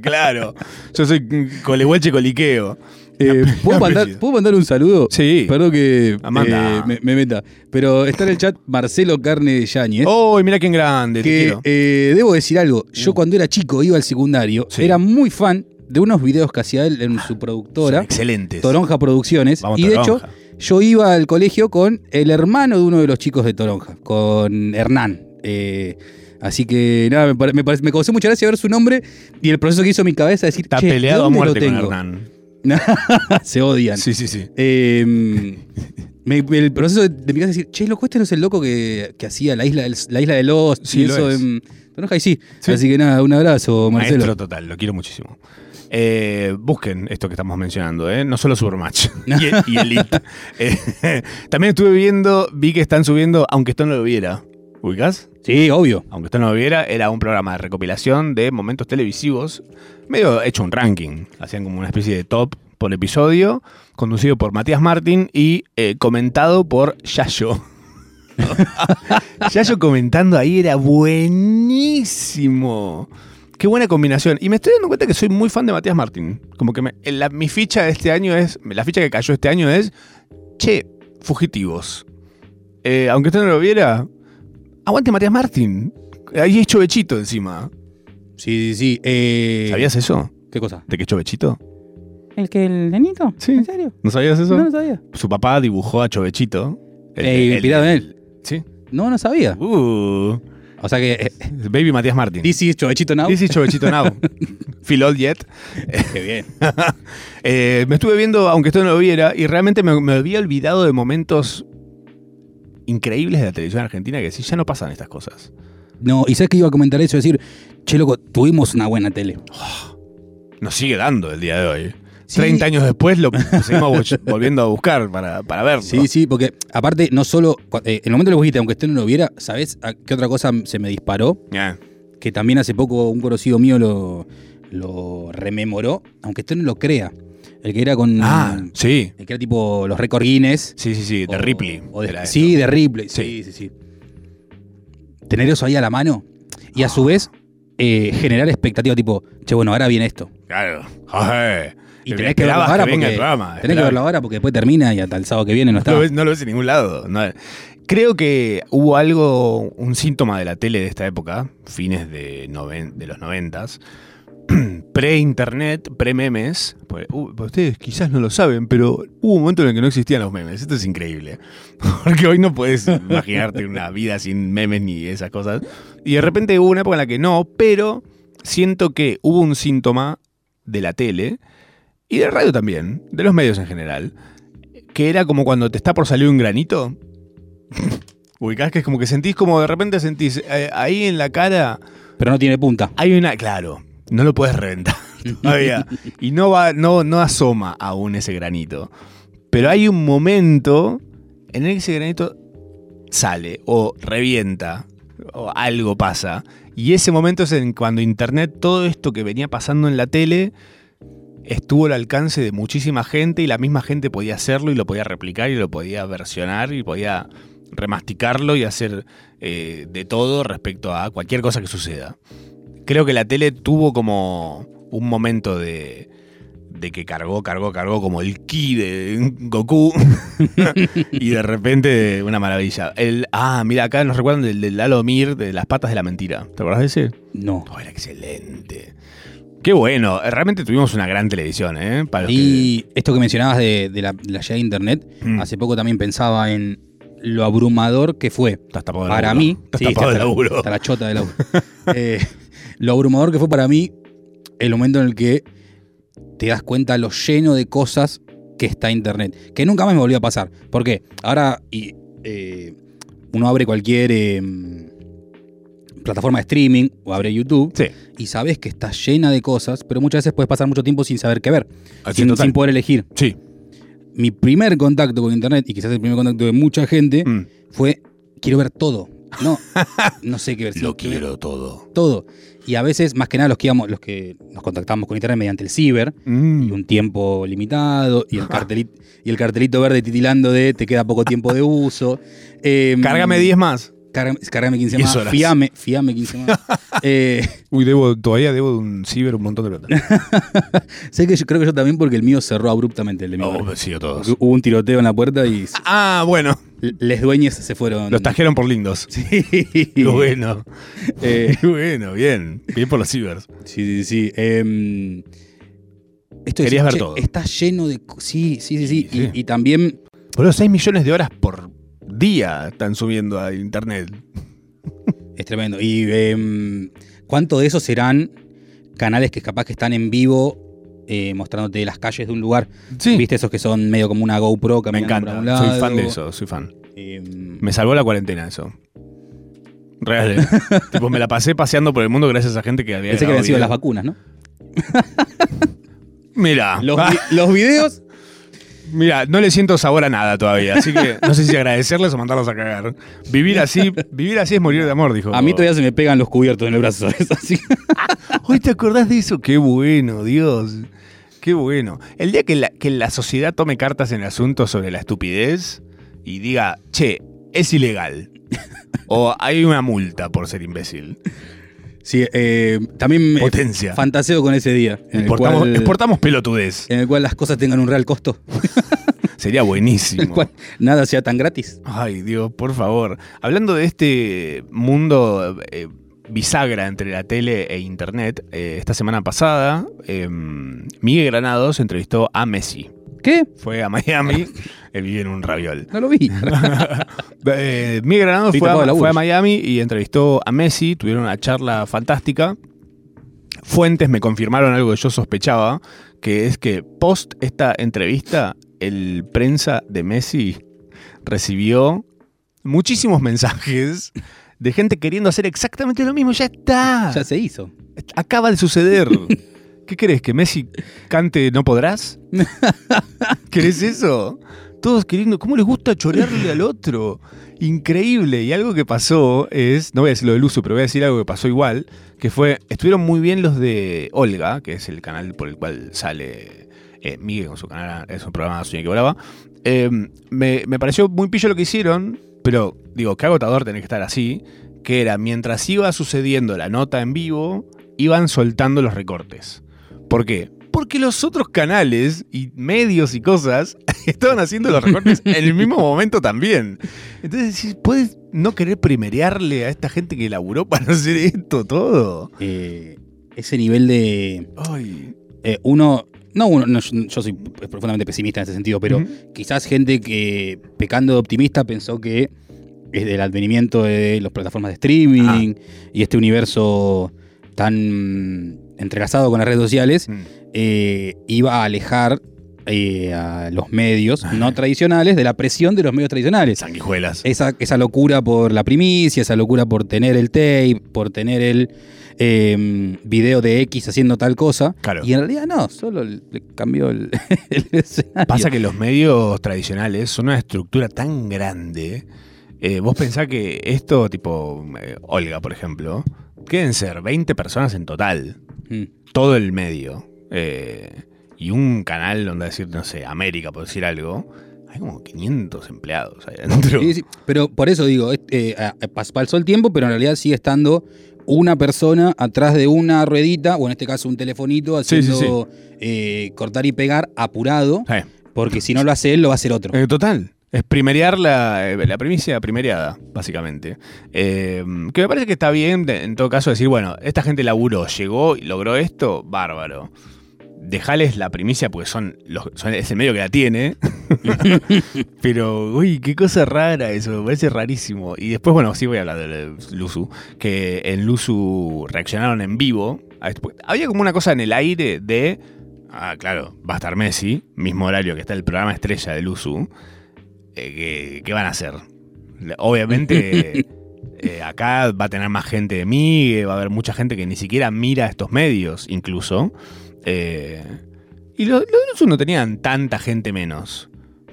claro. Yo soy colehuelche coliqueo. Eh, ¿puedo, mandar. ¿Puedo mandar un saludo? Sí. Perdón que eh, me, me meta. Pero está en el chat Marcelo Carne Yáñez. ¡Oh, mira qué grande! que eh, debo decir algo. Yo cuando era chico iba al secundario, Sí. era muy fan de unos videos que hacía él en su Son productora, excelentes. Toronja Producciones. Vamos, y de hecho, yo iba al colegio con el hermano de uno de los chicos de Toronja, con Hernán. Eh, así que nada, me, me, me causó mucha gracia ver su nombre y el proceso que hizo mi cabeza decir, Está "Che, ¿de peleado a dónde lo muerte con tengo?". Hernán. Se odian. Sí, sí, sí. Eh, me- el proceso de, de mi casa es decir, che, loco, este no es el loco que, que hacía la isla, del- la isla de los Sí, lo eso es. en y sí. Sí. Así que nada, un abrazo, Marcelo. Maestro total, lo quiero muchísimo. Eh, busquen esto que estamos mencionando, ¿eh? no solo Supermatch y, y Elite. Eh, también estuve viendo, vi que están subiendo, aunque esto no lo viera. ¿Ubicás? Sí, obvio. Aunque esto no lo viera, era un programa de recopilación de momentos televisivos, medio hecho un ranking. Hacían como una especie de top por episodio, conducido por Matías Martín y eh, comentado por Yayo. Yayo comentando ahí era buenísimo. Qué buena combinación. Y me estoy dando cuenta que soy muy fan de Matías Martín. Como que mi ficha de este año es. La ficha que cayó este año es. Che, fugitivos. Eh, aunque usted no lo viera. Aguante Matías Martín. Ahí es Chovechito encima. Sí, sí, sí. Eh, ¿Sabías eso? ¿Qué cosa? ¿De es Chovechito? ¿El que el nenito? Sí. ¿En serio? ¿No sabías eso? No, no sabía. Su papá dibujó a Chovechito. Eh, inspirado en él. Sí. No, no sabía. Uh, O sea que eh, baby Matías Martín. this is Chovechito Now. This is Chovechito now. Feel old yet. Qué bien. Eh, me estuve viendo, aunque esto no lo viera, y realmente me, me había olvidado de momentos increíbles de la televisión argentina que sí, ya no pasan estas cosas. No, y sabes que iba a comentar eso, decir, che, loco, tuvimos una buena tele. Nos sigue dando el día de hoy. Sí. 30 años después lo seguimos vol- volviendo a buscar para, para verlo. Sí, sí, porque aparte, no solo. eh, en el momento que lo dijiste, aunque usted no lo viera, ¿sabés a qué otra cosa se me disparó? Ya. Que también hace poco un conocido mío lo, lo rememoró, aunque usted no lo crea. El que era con. Ah, sí. El que era tipo los récord Guinness. Sí, sí, sí. De o- Ripley. o de- era sí, esto. de Ripley. Sí. Sí, sí, sí. Tener eso ahí a la mano y a su vez eh, generar expectativa tipo, che, bueno, ahora viene esto. Claro. Y tenés que verlo ahora venga porque, el programa, tenés que verlo ahora porque después termina y hasta el sábado que viene no está. no lo ves en ningún lado. no. Creo que hubo algo, un síntoma de la tele de esta época, fines de, noven- de los noventas, pre-internet, pre-memes. Pues, uh, ustedes quizás no lo saben, pero hubo un momento en el que no existían los memes. Esto es increíble. Porque hoy no puedes imaginarte una vida sin memes ni esas cosas. Y de repente hubo una época en la que no, pero siento que hubo un síntoma de la tele y de radio también, de los medios en general, que era como cuando te está por salir un granito. Ubicás que es como que sentís como de repente sentís eh, ahí en la cara Pero no tiene punta. hay una, claro, no lo puedes reventar todavía y no va no no asoma aún ese granito. Pero hay un momento en el que ese granito sale o revienta o algo pasa y ese momento es en cuando internet todo esto que venía pasando en la tele estuvo al alcance de muchísima gente y la misma gente podía hacerlo y lo podía replicar y lo podía versionar y podía remasticarlo y hacer eh, de todo respecto a cualquier cosa que suceda. Creo que la tele tuvo como un momento de, de que cargó, cargó, cargó como el ki de Goku y de repente una maravilla. El, ah, mira, acá nos recuerdan del, del Lalo Mir de las patas de la mentira. ¿Te acordás de ese? No. Oh, era excelente. Qué bueno, eh, realmente tuvimos una gran televisión, ¿eh? Para Y esto que mencionabas de, de la, de la de internet, Mm. hace poco también pensaba en lo abrumador que fue que estás tapado de para laburo. mí. Estás sí, tapado de hasta, laburo. hasta la chota de laburo. Eh, lo abrumador que fue para mí el momento en el que te das cuenta lo lleno de cosas que está Internet. Que nunca más me volvió a pasar. ¿Por qué? Ahora y, eh, uno abre cualquier eh, plataforma de streaming o abre YouTube Sí. y sabes que está llena de cosas, pero muchas veces puedes pasar mucho tiempo sin saber qué ver, sin, poder elegir. Sí. Mi primer contacto con Internet, y quizás el primer contacto de mucha gente, Mm. fue quiero ver todo. No, no sé qué ver. sino quiero ver todo. todo. Y a veces, más que nada, los que, íbamos, los que nos contactamos con internet mediante el ciber, Mm. y un tiempo limitado, y el, cartelito, y el cartelito verde titilando de te queda poco tiempo de uso. Em, Cárgame 10 más. Cárgame, cárgame 15 10 más. horas. Fiame, fiame 15 más. Eh, Uy, debo, todavía debo de un ciber un montón de plata. sé que yo creo que yo también porque el mío cerró abruptamente el de mi Oh, sigo todos. Hubo un tiroteo en la puerta y Ah, bueno. Les dueños se fueron. Los tajeron por lindos. Sí. Qué bueno. Eh, Qué bueno, bien. Bien por los cibers. Sí, sí, sí. Em, esto es- Querías ver che, todo. Está lleno de. Sí, sí, sí. sí. Sí, Y, sí. y también. Boludo, 6 millones de horas por día están subiendo a internet. Es tremendo. Y em, ¿cuánto de eso serán canales que capaz que están en vivo eh, mostrándote las calles de un lugar? Sí. ¿Viste esos que son medio como una GoPro Me encanta. para un lado? Soy fan de eso, soy fan. Em, Me salvó la cuarentena eso. Real. eh. tipo, me la pasé paseando por el mundo gracias a gente que había. pensé que habían sido las vacunas, ¿no? Mira, Los, vi- los videos. mira, no le siento sabor a nada todavía, así que no sé si agradecerles o mandarlos a cagar. Vivir así, vivir así es morir de amor, dijo. A mí todavía se me pegan los cubiertos en el brazo, ¿sabes? Así. Hoy te acordás de eso, qué bueno, Dios. Qué bueno. El día que la, que la sociedad tome cartas en el asunto sobre la estupidez y diga, che, es ilegal. o hay una multa por ser imbécil. Sí, eh, también me Potencia. fantaseo con ese día. Exportamos, cual, exportamos pelotudez. en el cual las cosas tengan un real costo. Sería En el buenísimo. cual nada sea tan gratis. Ay, Dios, por favor. Hablando de este mundo eh, bisagra entre la tele e internet, eh, esta semana pasada, eh, Miguel Granados entrevistó a Messi. ¿Qué? Fue a Miami, él vive en un raviol. No lo vi. Eh, Miguel Granados fue a, fue a Miami y entrevistó a Messi, tuvieron una charla fantástica. Fuentes me confirmaron algo que yo sospechaba, que es que post esta entrevista, el prensa de Messi recibió muchísimos mensajes de gente queriendo hacer exactamente lo mismo. Ya está. ya se hizo. Acaba de suceder. ¿Qué crees? ¿Que Messi cante No Podrás? ¿Querés eso? Todos queriendo, ¿cómo les gusta chorearle al otro? Increíble. Y algo que pasó es, no voy a decir lo del uso, pero voy a decir algo que pasó igual, que fue, estuvieron muy bien los de Olga, que es el canal por el cual sale eh, Miguel con su canal, es un programa Sueña que volaba. Eh, me, me pareció muy pillo lo que hicieron, pero digo, qué agotador tener que estar así, que era mientras iba sucediendo la nota en vivo, iban soltando los recortes. ¿Por qué? Porque los otros canales y medios y cosas estaban haciendo los recortes en el mismo momento también. Entonces, ¿puedes no querer primerearle a esta gente que laburó para hacer esto todo? Eh, ese nivel de. Ay. eh, uno. No, uno, no, yo soy profundamente pesimista en ese sentido, pero quizás gente que, pecando de optimista, pensó que del advenimiento de las plataformas de streaming y este universo tan entrelazado con las redes sociales, Mm. eh, iba a alejar eh, a los medios no tradicionales de la presión de los medios tradicionales. Sanguijuelas. Esa, esa locura por la primicia, esa locura por tener el tape, por tener el eh, video de X haciendo tal cosa. Claro. Y en realidad no, solo le cambió el, el escenario. Pasa que los medios tradicionales son una estructura tan grande. Eh, vos pensás que esto, tipo eh, Olga, por ejemplo, quieren ser 20 personas en total. Mm. Todo el medio. Eh, y un canal donde decir, no sé, América, por decir algo. Hay como 500 empleados ahí adentro. Sí, sí, Pero por eso digo, eh, pas- pasó el tiempo, pero en realidad sigue estando una persona atrás de una ruedita, o en este caso un telefonito, Sí, sí, haciendo eh, cortar y pegar apurado, Sí. porque si no lo hace él, lo va a hacer otro. Total. Es primerear la, eh, la primicia primereada, básicamente. Eh, que me parece que está bien, en todo caso, decir, bueno, esta gente laburó, llegó y logró esto, bárbaro. dejales la primicia porque son, los, son es el medio que la tiene. Pero, uy, qué cosa rara eso, me parece rarísimo. Y después, bueno, sí voy a hablar de Luzu, que en Luzu reaccionaron en vivo. Había como una cosa en el aire de, ah, claro, va a estar Messi, mismo horario que está el programa estrella de Luzu. Eh, ¿qué, van a hacer? Obviamente... eh, acá va a tener más gente de mí, eh, va a haber mucha gente que ni siquiera mira estos medios, incluso. Eh, y los lo de Luzu no tenían tanta gente menos.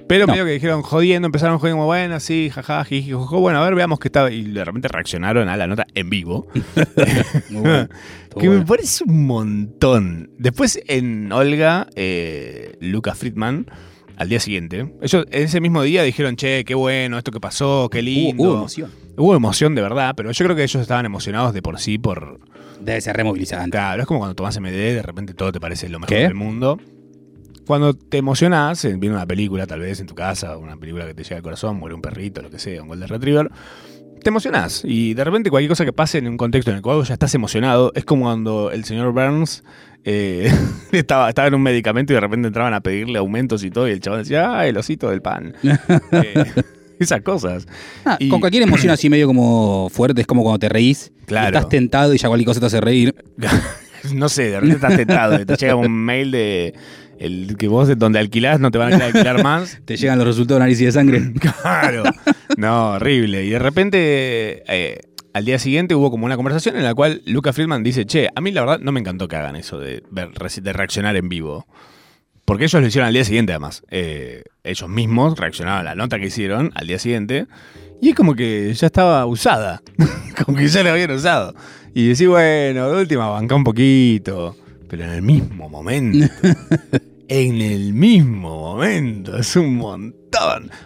Pero No. medio que dijeron jodiendo, empezaron jodiendo como, bueno, sí, jaja, jiji, bueno, a ver, veamos qué estaba. Y de repente reaccionaron a la nota en vivo. Muy bueno. Estuvo que me parece un montón. Después en Olga, eh, Lucas Friedman, al día siguiente, ellos ese mismo día dijeron, che, qué bueno, esto que pasó, qué lindo. Hubo, hubo emoción. Hubo emoción de verdad, pero yo creo que ellos estaban emocionados de por sí por... Debe ser removilizante. Claro, es como cuando tomas MD, de repente todo te parece lo mejor ¿Qué? del mundo. Cuando te emocionás, eh, viendo una película, tal vez en tu casa, una película que te llega al corazón, muere un perrito, lo que sea, un Golden Retriever, te emocionás. Y de repente cualquier cosa que pase en un contexto en el cual ya estás emocionado, es como cuando el señor Burns eh, estaba, estaba en un medicamento y de repente entraban a pedirle aumentos y todo, y el chaval decía, ah, el osito del pan. Eh, esas cosas. Ah, Y- Con cualquier emoción así medio como fuerte, es como cuando te reís. Claro. Estás tentado y ya cualquier cosa te hace reír. no sé, de repente estás tentado, te llega un mail de el que vos donde alquilás no te van a querer alquilar más. Te llegan los resultados de análisis de sangre. Claro. No, horrible. Y de repente, eh, al día siguiente hubo como una conversación en la cual Luca Friedman dice, che, a mí la verdad no me encantó que hagan eso de, ver, de reaccionar en vivo. Porque ellos lo hicieron al día siguiente, además. Eh, ellos mismos reaccionaron a la nota que hicieron al día siguiente. Y es como que ya estaba usada. como que ya la habían usado. Y decís, bueno, de última banca un poquito. Pero en el mismo momento. en el mismo momento. Es un montón.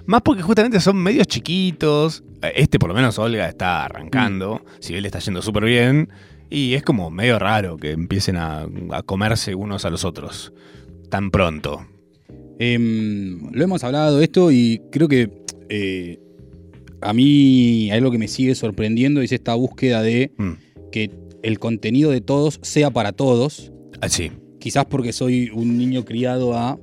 Más porque justamente son medios chiquitos. Eh, Este, por lo menos, Olga está arrancando. Si bien le está yendo súper bien. Y es como medio raro que empiecen a, a comerse unos a los otros. Tan pronto. Em, lo hemos hablado de esto y creo que eh, a mí algo que me sigue sorprendiendo es esta búsqueda de Mm. que el contenido de todos sea para todos. Ah, sí. Quizás porque soy un niño criado a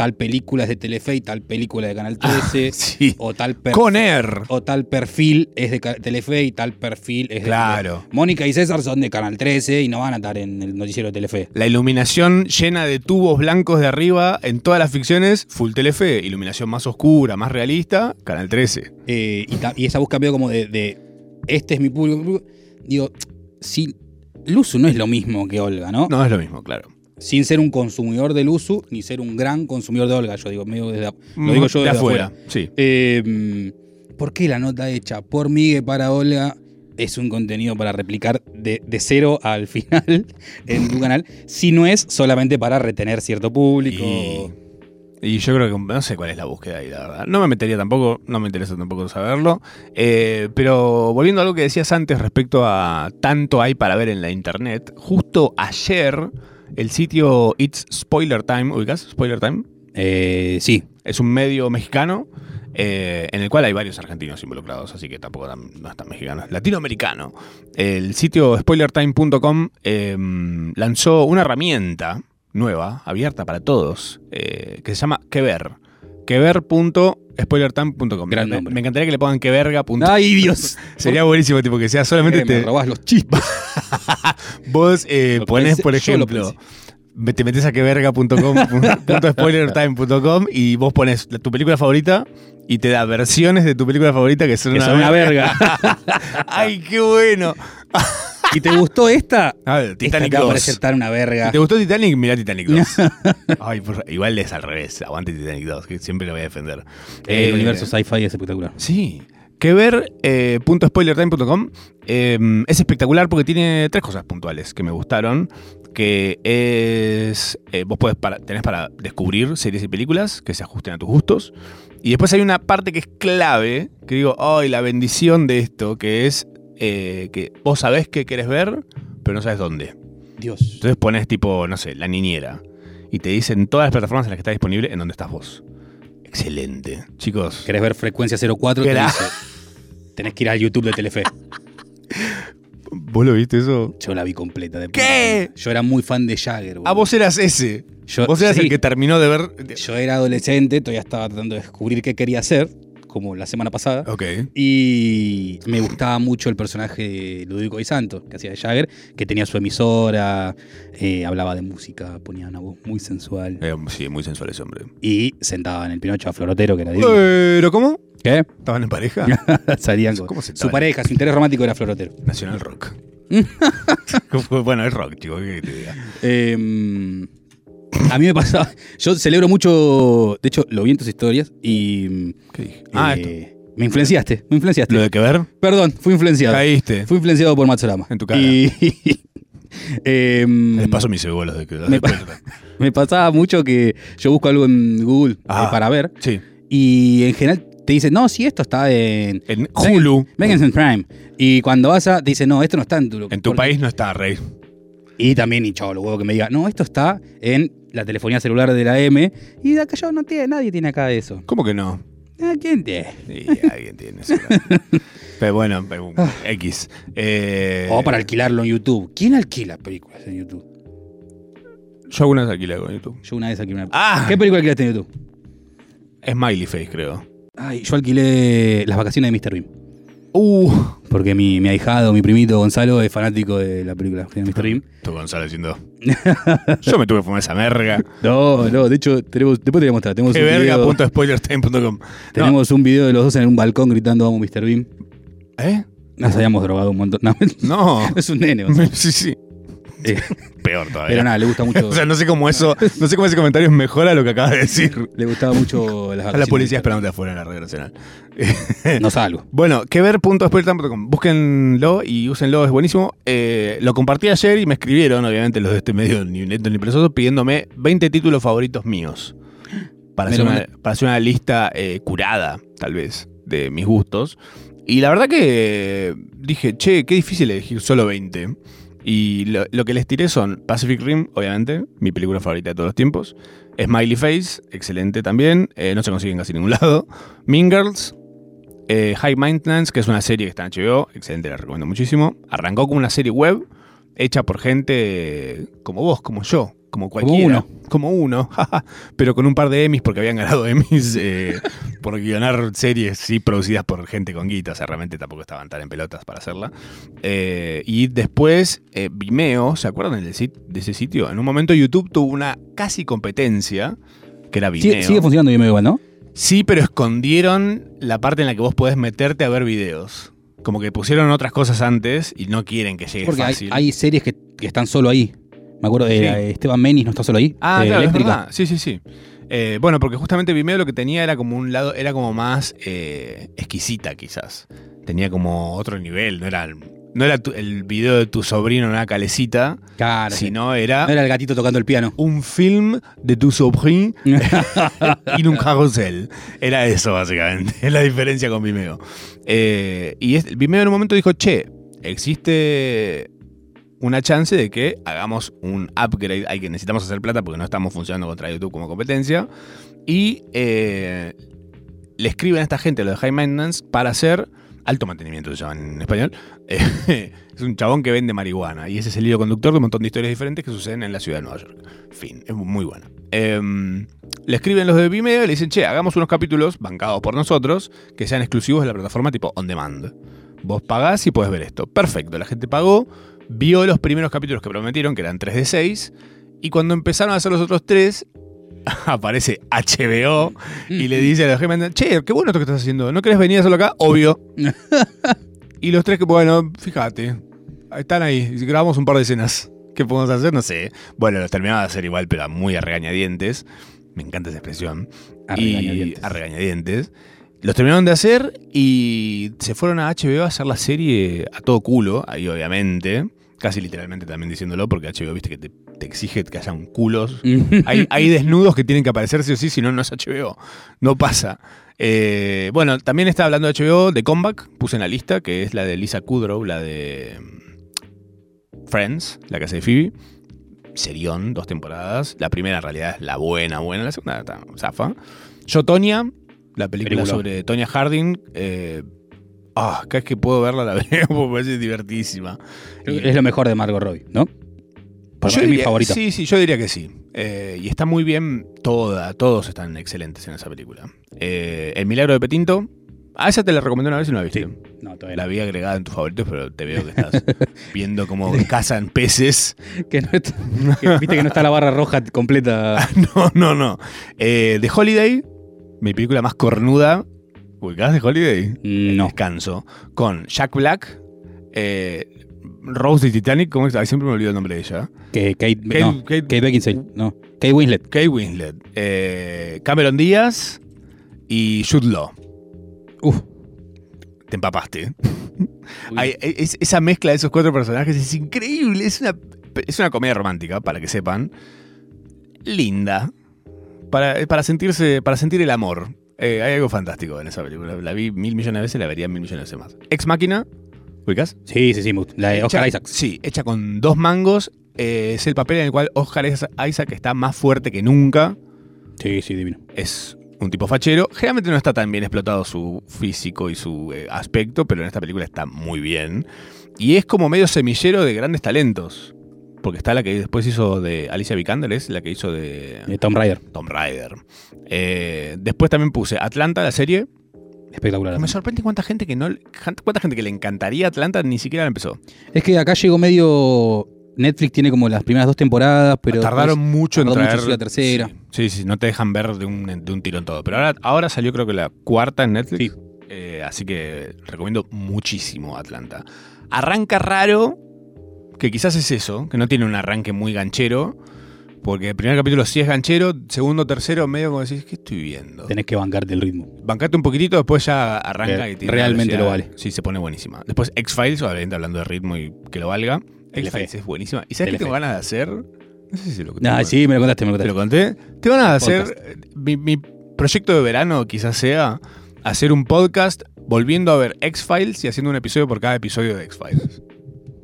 tal película es de Telefe y tal película de Canal 13. Sí. o, tal per- Con Air. o tal perfil es de Telefe y tal perfil es de Claro. Mónica y César son de Canal 13 y no van a estar en el noticiero de Telefe. La iluminación llena de tubos blancos de arriba en todas las ficciones, full Telefe. Iluminación más oscura, más realista, Canal 13. Eh, y, y esa búsqueda medio como de, de, este es mi público, mi público. Digo, si Luzu no es lo mismo que Olga, ¿no? No es lo mismo, claro. Sin ser un consumidor de Luzu, ni ser un gran consumidor de Olga, yo digo, medio desde, lo digo yo de desde afuera. afuera. Sí. Eh, ¿Por qué la nota hecha por Migue para Olga es un contenido para replicar de, de cero al final en tu canal? Si no es solamente para retener cierto público. Y, y yo creo que no sé cuál es la búsqueda ahí, la verdad. No me metería tampoco, no me interesa tampoco saberlo. Eh, pero volviendo a algo que decías antes respecto a tanto hay para ver en la internet, justo ayer el sitio It's Spoiler Time, ¿ubicas? Spoiler Time. Eh, sí, Es un medio mexicano eh, en el cual hay varios argentinos involucrados, así que tampoco tan- no es tan mexicano, es latinoamericano. El sitio spoilertime.com eh, lanzó una herramienta nueva, abierta para todos, eh, que se llama Que Ver. Quever.spoilertime.com. Gran Me, nombre. me encantaría que le pongan queverga. ¡Ay, Dios! Sería buenísimo, tipo que sea solamente Eh, me te, robás los chispas. Vos eh, ponés, pensé, por ejemplo, te metes a queverga.com, punto spoilertime.com y vos pones tu película favorita y te da versiones de tu película favorita que son, Que una, son una verga. ¡Ay, qué bueno! ¿Y te gustó esta? A ver, Titanic te va a 2. parecer tan una verga. Si te gustó Titanic, mirá Titanic 2. Ay, por igual es al revés. Aguante Titanic 2, que siempre lo voy a defender. El Eh, universo sci-fi es espectacular. Sí. Que ver eh, punto spoilertime.com eh, es espectacular porque tiene tres cosas puntuales que me gustaron. Que es. eh, vos podés para, tenés para descubrir series y películas que se ajusten a tus gustos. Y después hay una parte que es clave, que digo, ¡ay, la bendición de esto! Que es eh, que vos sabés qué querés ver, pero no sabes dónde. Dios. Entonces pones tipo, no sé, la niñera. Y te dicen todas las plataformas en las que está disponible en dónde estás vos. Excelente. Chicos. ¿Querés ver frecuencia 04? Te dice, tenés que ir al YouTube de Telefe. ¿Vos lo viste eso? Yo la vi completa. De ¿Qué? Yo era muy fan de Jagger. Ah, boludo. vos eras ese. Yo- vos eras sí. el que terminó de ver. Yo era adolescente, todavía estaba tratando de descubrir qué quería hacer, como la semana pasada. Ok. Y me gustaba mucho el personaje de Ludovico Di Santo, que hacía de Jagger, que tenía su emisora, eh, hablaba de música, ponía una voz muy sensual. Eh, sí, muy sensual ese hombre. Y sentaba en el Pinocho a Florotero, que era divino. ¿Pero cómo? ¿Qué? ¿Estaban en pareja? Salían con- ¿Cómo se Su pareja, su interés romántico era Florotero. Nacional Rock. bueno, es rock, chico, ¿qué te diga? Eh, a mí me pasaba. Yo celebro mucho. De hecho, lo vi en tus historias y. ¿Qué dije? Ah, eh, me influenciaste. Me influenciaste. ¿Lo de que ver? Perdón, fui influenciado. Caíste. Fui influenciado por Matsurama. En tu cara. Y. em, Les paso mis cebolas de que Me pa- me pasaba mucho que yo busco algo en Google eh, Ah. para ver Sí. y en general te dice, no, si esto está en. En Hulu. Vengan en Prime. Y cuando vas a. Te dice, no, esto no está en tu. En tu país no está, Rey. Y también, y chavo, huevo que me diga, no, esto está en la telefonía celular de la M. Y de acá yo no tiene, nadie tiene acá eso. ¿Cómo que no? ¿A quién tiene? Sí, alguien tiene eso. Pero bueno, pero, X. Eh, O para alquilarlo en YouTube. ¿Quién alquila películas en YouTube? Yo alguna vez alquilé con YouTube. Yo una vez alquilé una. Ah, ¿Qué película alquilaste en YouTube? Smiley Face, creo. Ay, yo alquilé Las vacaciones de Mr. Bean. Uh. Porque mi, mi ahijado, mi primito Gonzalo, es fanático de la película de Mr. Bean. Tú, Gonzalo, diciendo. Yo me tuve que fumar esa merga. No, no, de hecho, tenemos, después te voy a mostrar. Tenemos un, video, Verga.spoilertime.com. tenemos un video de los dos en un balcón gritando Vamos Mr. Bean. ¿Eh? Nos habíamos drogado un montón. No, No. es un nene. Gonzalo. sí, sí. Eh, Peor todavía. pero nada, le gusta mucho. O sea, no sé cómo eso, no sé cómo ese comentario mejora lo que acabas de decir. le gustaba mucho las A la policía esperándote afuera en la red nacional. No salgo. Bueno, que. Búsquenlo y úsenlo, es buenísimo. Eh, lo compartí ayer y me escribieron, obviamente, los de este medio ni neto ni perezoso, pidiéndome 20 títulos favoritos míos. Para, hacer una, para hacer una lista eh, curada, tal vez, de mis gustos. Y la verdad que dije, che, qué difícil elegir solo 20. Y lo, que les tiré son Pacific Rim, obviamente, mi película favorita de todos los tiempos. Smiley Face, excelente también, eh, no se consigue en casi ningún lado. Mean Girls, eh, High Maintenance, que es una serie que está en HBO, excelente, la recomiendo muchísimo. Arrancó como una serie web hecha por gente como vos, como yo, como cualquiera. uno. Como uno, pero con un par de Emmys porque habían ganado Emmys eh, por guionar series sí producidas por gente con guita, o sea, realmente tampoco estaban tan en pelotas para hacerla. Eh, y después eh, Vimeo, ¿se acuerdan de ese sitio? En un momento YouTube tuvo una casi competencia, que era Vimeo. Sigue, sigue funcionando Vimeo igual, ¿no? Sí, pero escondieron la parte en la que vos podés meterte a ver videos. Como que pusieron otras cosas antes y no quieren que llegue Porque hay, fácil. hay series que, que están solo ahí. Me acuerdo de Sí. eh, Esteban Menis, ¿no está solo ahí? Ah, claro, es Eléctrica. verdad. Sí, sí, sí. Eh, bueno, porque justamente Vimeo lo que tenía era como un lado, era como más eh, exquisita quizás. Tenía como otro nivel, no era, no era tu- el video de tu sobrino en una calecita, Claro. sí. sino era No era el gatito tocando el piano. un film de tu sobrino en un carrusel. Era eso, básicamente. Es la diferencia con Vimeo. Eh, y es- Vimeo en un momento dijo, che, existe una chance de que hagamos un upgrade. Hay que necesitamos hacer plata porque no estamos funcionando contra YouTube como competencia. Y eh, le escriben a esta gente, lo de High Maintenance, para hacer alto mantenimiento, se llaman en español. Eh, es un chabón que vende marihuana. Y ese es el hilo conductor de un montón de historias diferentes que suceden en la ciudad de Nueva York. Fin, es muy buena. Em, le escriben los de Vimeo y le dicen, che, hagamos unos capítulos bancados por nosotros que sean exclusivos de la plataforma tipo on demand. Vos pagás y podés ver esto. Perfecto, la gente pagó, vio los primeros capítulos que prometieron, que eran 3 de 6, y cuando empezaron a hacer los otros 3, aparece HBO y le dice a los G-Men, che, qué bueno esto que estás haciendo, ¿no querés venir a hacerlo acá? Obvio. y los tres que, bueno, fíjate, están ahí, grabamos un par de escenas. ¿Qué podemos hacer? No sé. Bueno, los terminaba de hacer igual, pero muy a regañadientes. Me encanta esa expresión. A Y- regañadientes. a regañadientes. Los terminaron de hacer y se fueron a HBO a hacer la serie a todo culo, ahí obviamente. Casi literalmente también diciéndolo, porque HBO, viste, que te, te exige que hayan culos. Hay, hay desnudos que tienen que aparecer sí o sí, si no, no es HBO. No pasa. Eh, bueno, también está hablando de HBO, de Comeback, puse en la lista, que es la de Lisa Kudrow, la de mm, Friends, la que hace de Phoebe. Serión, dos temporadas. La primera en realidad es la buena, buena. La segunda está zafa. Yo, Tonya, la película Película. sobre Tonya Harding. eh, Ah, cada vez que puedo verla la veo porque me parece que Es lo mejor de Margot Robbie, ¿no? Para Yo es mi favorita. Sí, sí, yo diría que sí. Eh, y está muy bien toda, todos están excelentes en esa película. Eh, El milagro de Petinto. A esa te la recomendé una vez y no la viste. Sí. No, todavía La vi agregada en tus favoritos, pero te veo que estás viendo cómo cazan peces. Que no está- que viste que no está la barra roja completa. No, no, no. Eh, The Holiday, mi película más cornuda. ¿Ubicás The Holiday? No. Descanso. Con Jack Black, eh, Rose de Titanic, ¿cómo es? Ay, siempre me olvido el nombre de ella. Que Kate, Kate- no, Kate- Kate Beckinsale. No. Kate Winslet. Kate Winslet, eh, Cameron Díaz y Jude Law. Uf. Te empapaste. Es- esa mezcla de esos cuatro personajes es increíble. Es una, es una comedia romántica, para que sepan. Linda. Para, para sentirse, para sentir el amor. Eh, hay algo fantástico en esa película. La vi mil millones de veces, la vería mil millones de veces más. Ex Máquina. ¿Ubicas? Sí, sí, sí. La de Oscar Hecha- Isaacs. Sí, hecha con dos mangos. Eh, es el papel en el cual Oscar Isaac está más fuerte que nunca. Sí, sí, divino. es un tipo fachero. Generalmente no está tan bien explotado su físico y su eh, aspecto, pero en esta película está muy bien. Y es como medio semillero de grandes talentos. Porque está la que después hizo de Alicia Vikander, es la que hizo de De Tom Raider. Tom Rider. Eh, después también puse Atlanta, la serie. Espectacular. Me sorprende cuánta gente que no, cuánta gente que le encantaría Atlanta ni siquiera la empezó. Es que acá llegó medio. Netflix tiene como las primeras dos temporadas, pero. Tardaron después- mucho en mucho traer la tercera. Sí, sí, sí, no te dejan ver de un, de un tirón todo. Pero ahora, ahora salió creo que la cuarta en Netflix. Sí. Eh, así que recomiendo muchísimo Atlanta. Arranca raro, que quizás es eso, que no tiene un arranque muy ganchero. Porque el primer capítulo sí es ganchero, segundo, tercero, medio como decís, ¿qué estoy viendo? Tenés que bancarte el ritmo. Bancate un poquitito, después ya arranca Re- y tiene realmente lo velocidad- Sí, se pone buenísima. Después X-Files, obviamente hablando de ritmo y que lo valga. X-Files es buenísima. ¿Y sabes qué tengo ganas de hacer? No sé si lo Ah, sí, me lo contaste, me lo ¿Te lo contaste. conté? Te van a hacer. Eh, Mi, mi proyecto de verano quizás sea hacer un podcast volviendo a ver X-Files y haciendo un episodio por cada episodio de X-Files.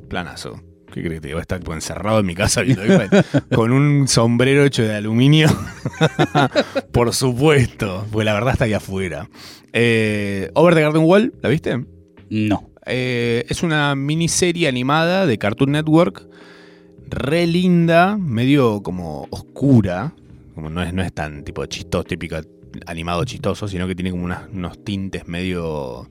Planazo. ¿Qué crees que te a estar encerrado en mi casa viendo con un sombrero hecho de aluminio. por supuesto, porque la verdad está ahí afuera. Eh, Over the Garden Wall, ¿la viste? No. Eh, es una miniserie animada de Cartoon Network. Re linda, medio como oscura. Como no es, no es tan tipo chistoso, típica animado chistoso, sino que tiene como unas- unos tintes medio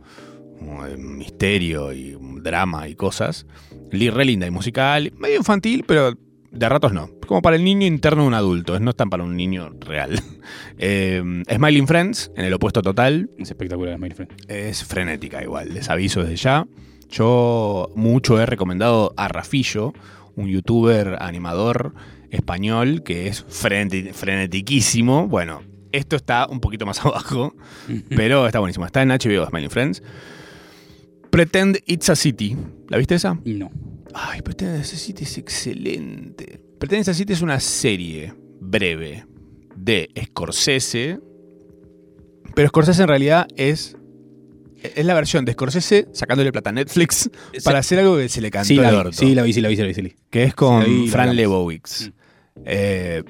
como de misterio y drama y cosas. Li- Re linda y musical, medio infantil, pero de ratos no. Como para el niño interno de un adulto, no es tan para un niño real. Eh, Smiling Friends, en el opuesto total, Es espectacular, my friend. es frenética igual, les aviso desde ya. Yo mucho he recomendado a Rafillo, un youtuber animador español que es freneti- frenetiquísimo. Bueno, esto está un poquito más abajo, pero está buenísimo. Está en HBO, Smiling Friends. Pretend It's a City. ¿La viste esa? No. Ay, Pretend It's a City es excelente. Pretend It's a City es una serie breve de Scorsese. Pero Scorsese en realidad es. Es la versión de Scorsese sacándole plata a Netflix para hacer algo que se le cantó Sí, la vi, sí, la vi, sí, la vi, sí, la vi, que es con vi, Fran. Lebowitz. Mm. Eh,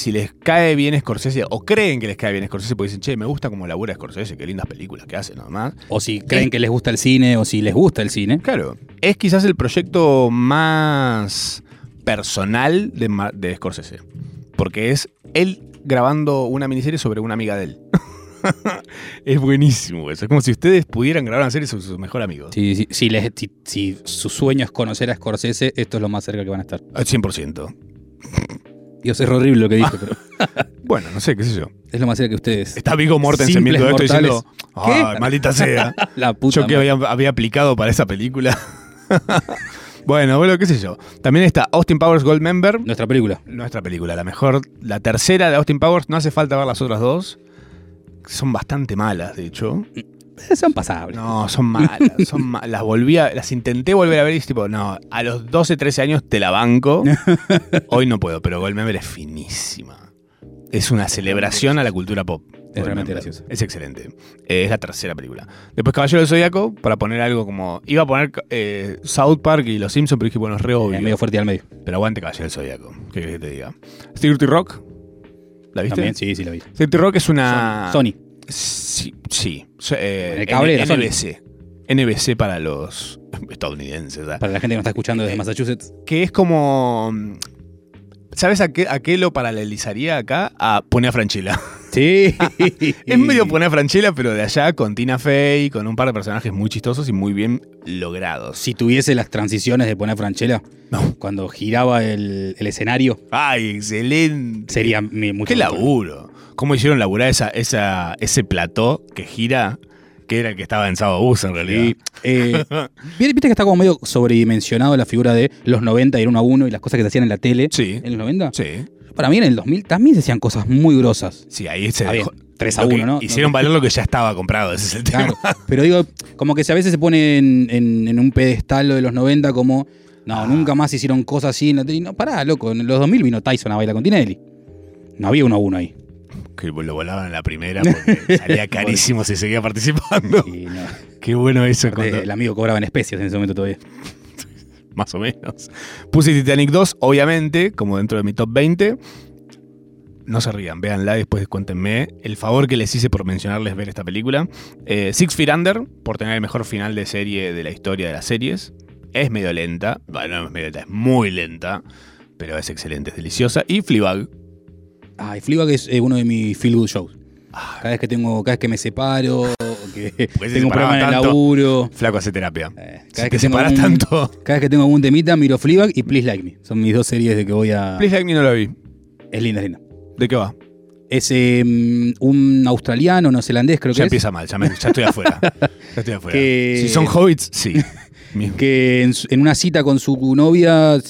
si les cae bien Scorsese, o creen que les cae bien Scorsese, porque dicen, che, me gusta como labura Scorsese, qué lindas películas que hace nomás. O si creen que les gusta el cine, o si les gusta el cine. Claro, es quizás el proyecto más personal de, Scorsese. Porque es él grabando una miniserie sobre una amiga de él. es buenísimo eso. Es como si ustedes pudieran grabar una serie sobre sus mejores amigos. Si, si, si les- si- si su sueño es conocer a Scorsese, esto es lo más cerca que van a estar. Al 100%. Dios, es horrible lo que dije, pero Bueno, no sé, qué sé yo. es lo más cerca que ustedes. Está Vigo Mortensen viendo esto diciendo, ¡ay, maldita sea! La puta Yo que había, había aplicado para esa película. bueno, bueno, qué sé yo. También está Austin Powers Gold Member. Nuestra película. Nuestra película, la mejor, la tercera de Austin Powers, no hace falta ver las otras dos. Son bastante malas, de hecho. Eh, Son pasables. No, son malas, son ma- Las volví a- las intenté volver a ver y es tipo, no, a los 12, 13 años te la banco. Hoy no puedo, pero Goldmember es finísima. Es una celebración a la cultura pop. Es realmente graciosa. Es excelente. Eh, es la tercera película. Después Caballero del Zodíaco, para poner algo como. Iba a poner eh, South Park y Los Simpsons, pero dije, bueno, es re obvio. Eh, medio fuerte y al medio. Pero aguante Caballero del Zodíaco. ¿Qué querés que te diga? Security Rock. ¿La viste? También, sí, sí, la vi. Security Rock es una. Sony. Sí, sí. Eh. NBC. NBC para los estadounidenses. Para la gente que nos está escuchando desde Massachusetts. Que es como. ¿Sabes a qué, a qué lo paralelizaría acá? A Pone a Franchella. Sí. Es medio Pone a Franchella, pero de allá con Tina Fey, con un par de personajes muy chistosos y muy bien logrados. Si tuviese las transiciones de poner Franchella, No. cuando giraba el, el escenario, ¡Ay, excelente! sería mucho ¡Qué mejor. laburo! ¿Cómo hicieron laburar esa, esa, ese plató que gira? Que era el que estaba en Sábado Bus, en realidad. Eh, Viste que está como medio sobredimensionado la figura de los 90 ir uno a uno y las cosas que se hacían en la tele Sí. en los 90. Sí. Para mí en el 2000 también se hacían cosas muy grosas. Sí, ahí se dejó- 3 a lo que 1, ¿no? Hicieron valer lo que ya estaba comprado, ese es el tema. Claro. Pero digo, como que si a veces se pone en, en- en un pedestal lo de los 90 como, no, Ah. nunca más hicieron cosas así en la tele. No, pará, loco, en los 2000 vino Tyson a bailar con Tinelli. No había uno a uno ahí. Que lo volaban en la primera porque salía carísimo si seguía participando. No, Qué bueno eso. aparte, cuando- el amigo cobraba en especias en ese momento todavía. más o menos. Puse Titanic 2, obviamente, como dentro de mi top 20. No se rían, véanla y después cuéntenme el favor que les hice por mencionarles ver esta película. Eh, Six Feet Under, por tener el mejor final de serie de la historia de las series. Es medio lenta, bueno, no es medio lenta, es muy lenta, pero es excelente, es deliciosa. Y Fleabag. Ay, Fleabag es eh, uno de mis feel good shows. Ah, Cada vez que tengo, cada vez que me separo, o que tengo un problema en el tanto. laburo. flaco hace terapia. eh, Si cada, vez te que separas algún- tanto. cada vez que tengo algún temita, miro Fleabag y Please Like Me. Son mis dos series de que voy a. Please Like Me no la vi. Es linda, es linda. ¿De qué va? Es eh, un australiano, neozelandés, creo ya que es. empieza mal, ya, me- ya estoy afuera. Ya estoy afuera. Que- Si son hobbits, sí. Que en, una cita con su novia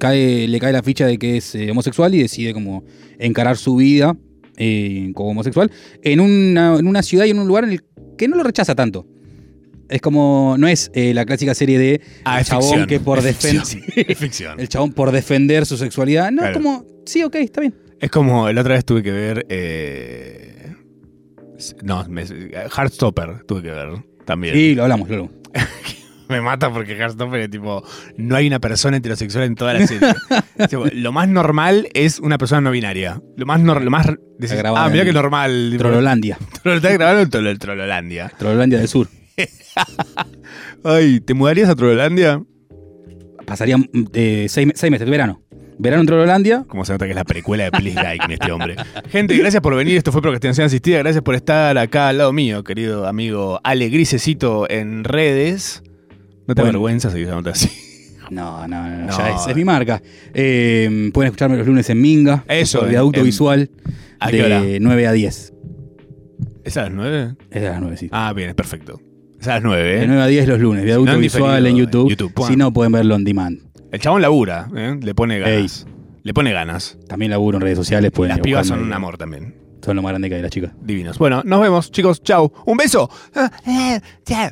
cae, le cae la ficha de que es eh, homosexual y decide como encarar su vida eh, como homosexual en una, en una ciudad y en un lugar en el que no lo rechaza tanto. Es como, no es eh, la clásica serie de Ah, el chabón ficción, que por defender el chabón por defender su sexualidad. No, Claro. es como, sí, ok, está bien. Es como la otra vez tuve que ver. no, me- Heartstopper tuve que ver también. Sí, lo hablamos, lo hablamos. Me mata porque Heartstopper es tipo. No hay una persona heterosexual en toda la serie. Tipo, lo más normal es una persona no binaria. Lo más. nor- lo más decís, grabado ah, mira en que normal. tipo, Trololandia. Está en Trololandia. Trololandia del Sur. Ay, ¿te mudarías a Trololandia? Pasarían eh, seis, me- seis meses, verano. Verano en Trololandia. Como se nota que es la precuela de Please Like Me, este hombre. Gente, gracias por venir. Esto fue Procrastinación Asistida. Gracias por estar acá al lado mío, querido amigo Ale Grisecito en redes. No te Bueno. avergüenzas seguir llamándote así. No, no, no, No. ya es, es mi marca. Eh, pueden escucharme los lunes en Minga. Eso, Viaducto en- Visual. ¿A qué hora? De 9 a 10. ¿Es a las 9? Es de las 9, sí. Ah, bien, es perfecto. Es a las 9, De ¿eh? 9 a 10 los lunes. Viaducto no en Visual en YouTube. YouTube. Si no, pueden verlo on demand. El chabón labura, ¿eh? Le pone ganas. Le pone ganas. También laburo en redes sociales. Pueden Las a pibas son un amor también. Son lo más grande que hay las chicas. Divinos. Bueno, nos vemos, chicos. Chau. Un beso. Eh, Chao.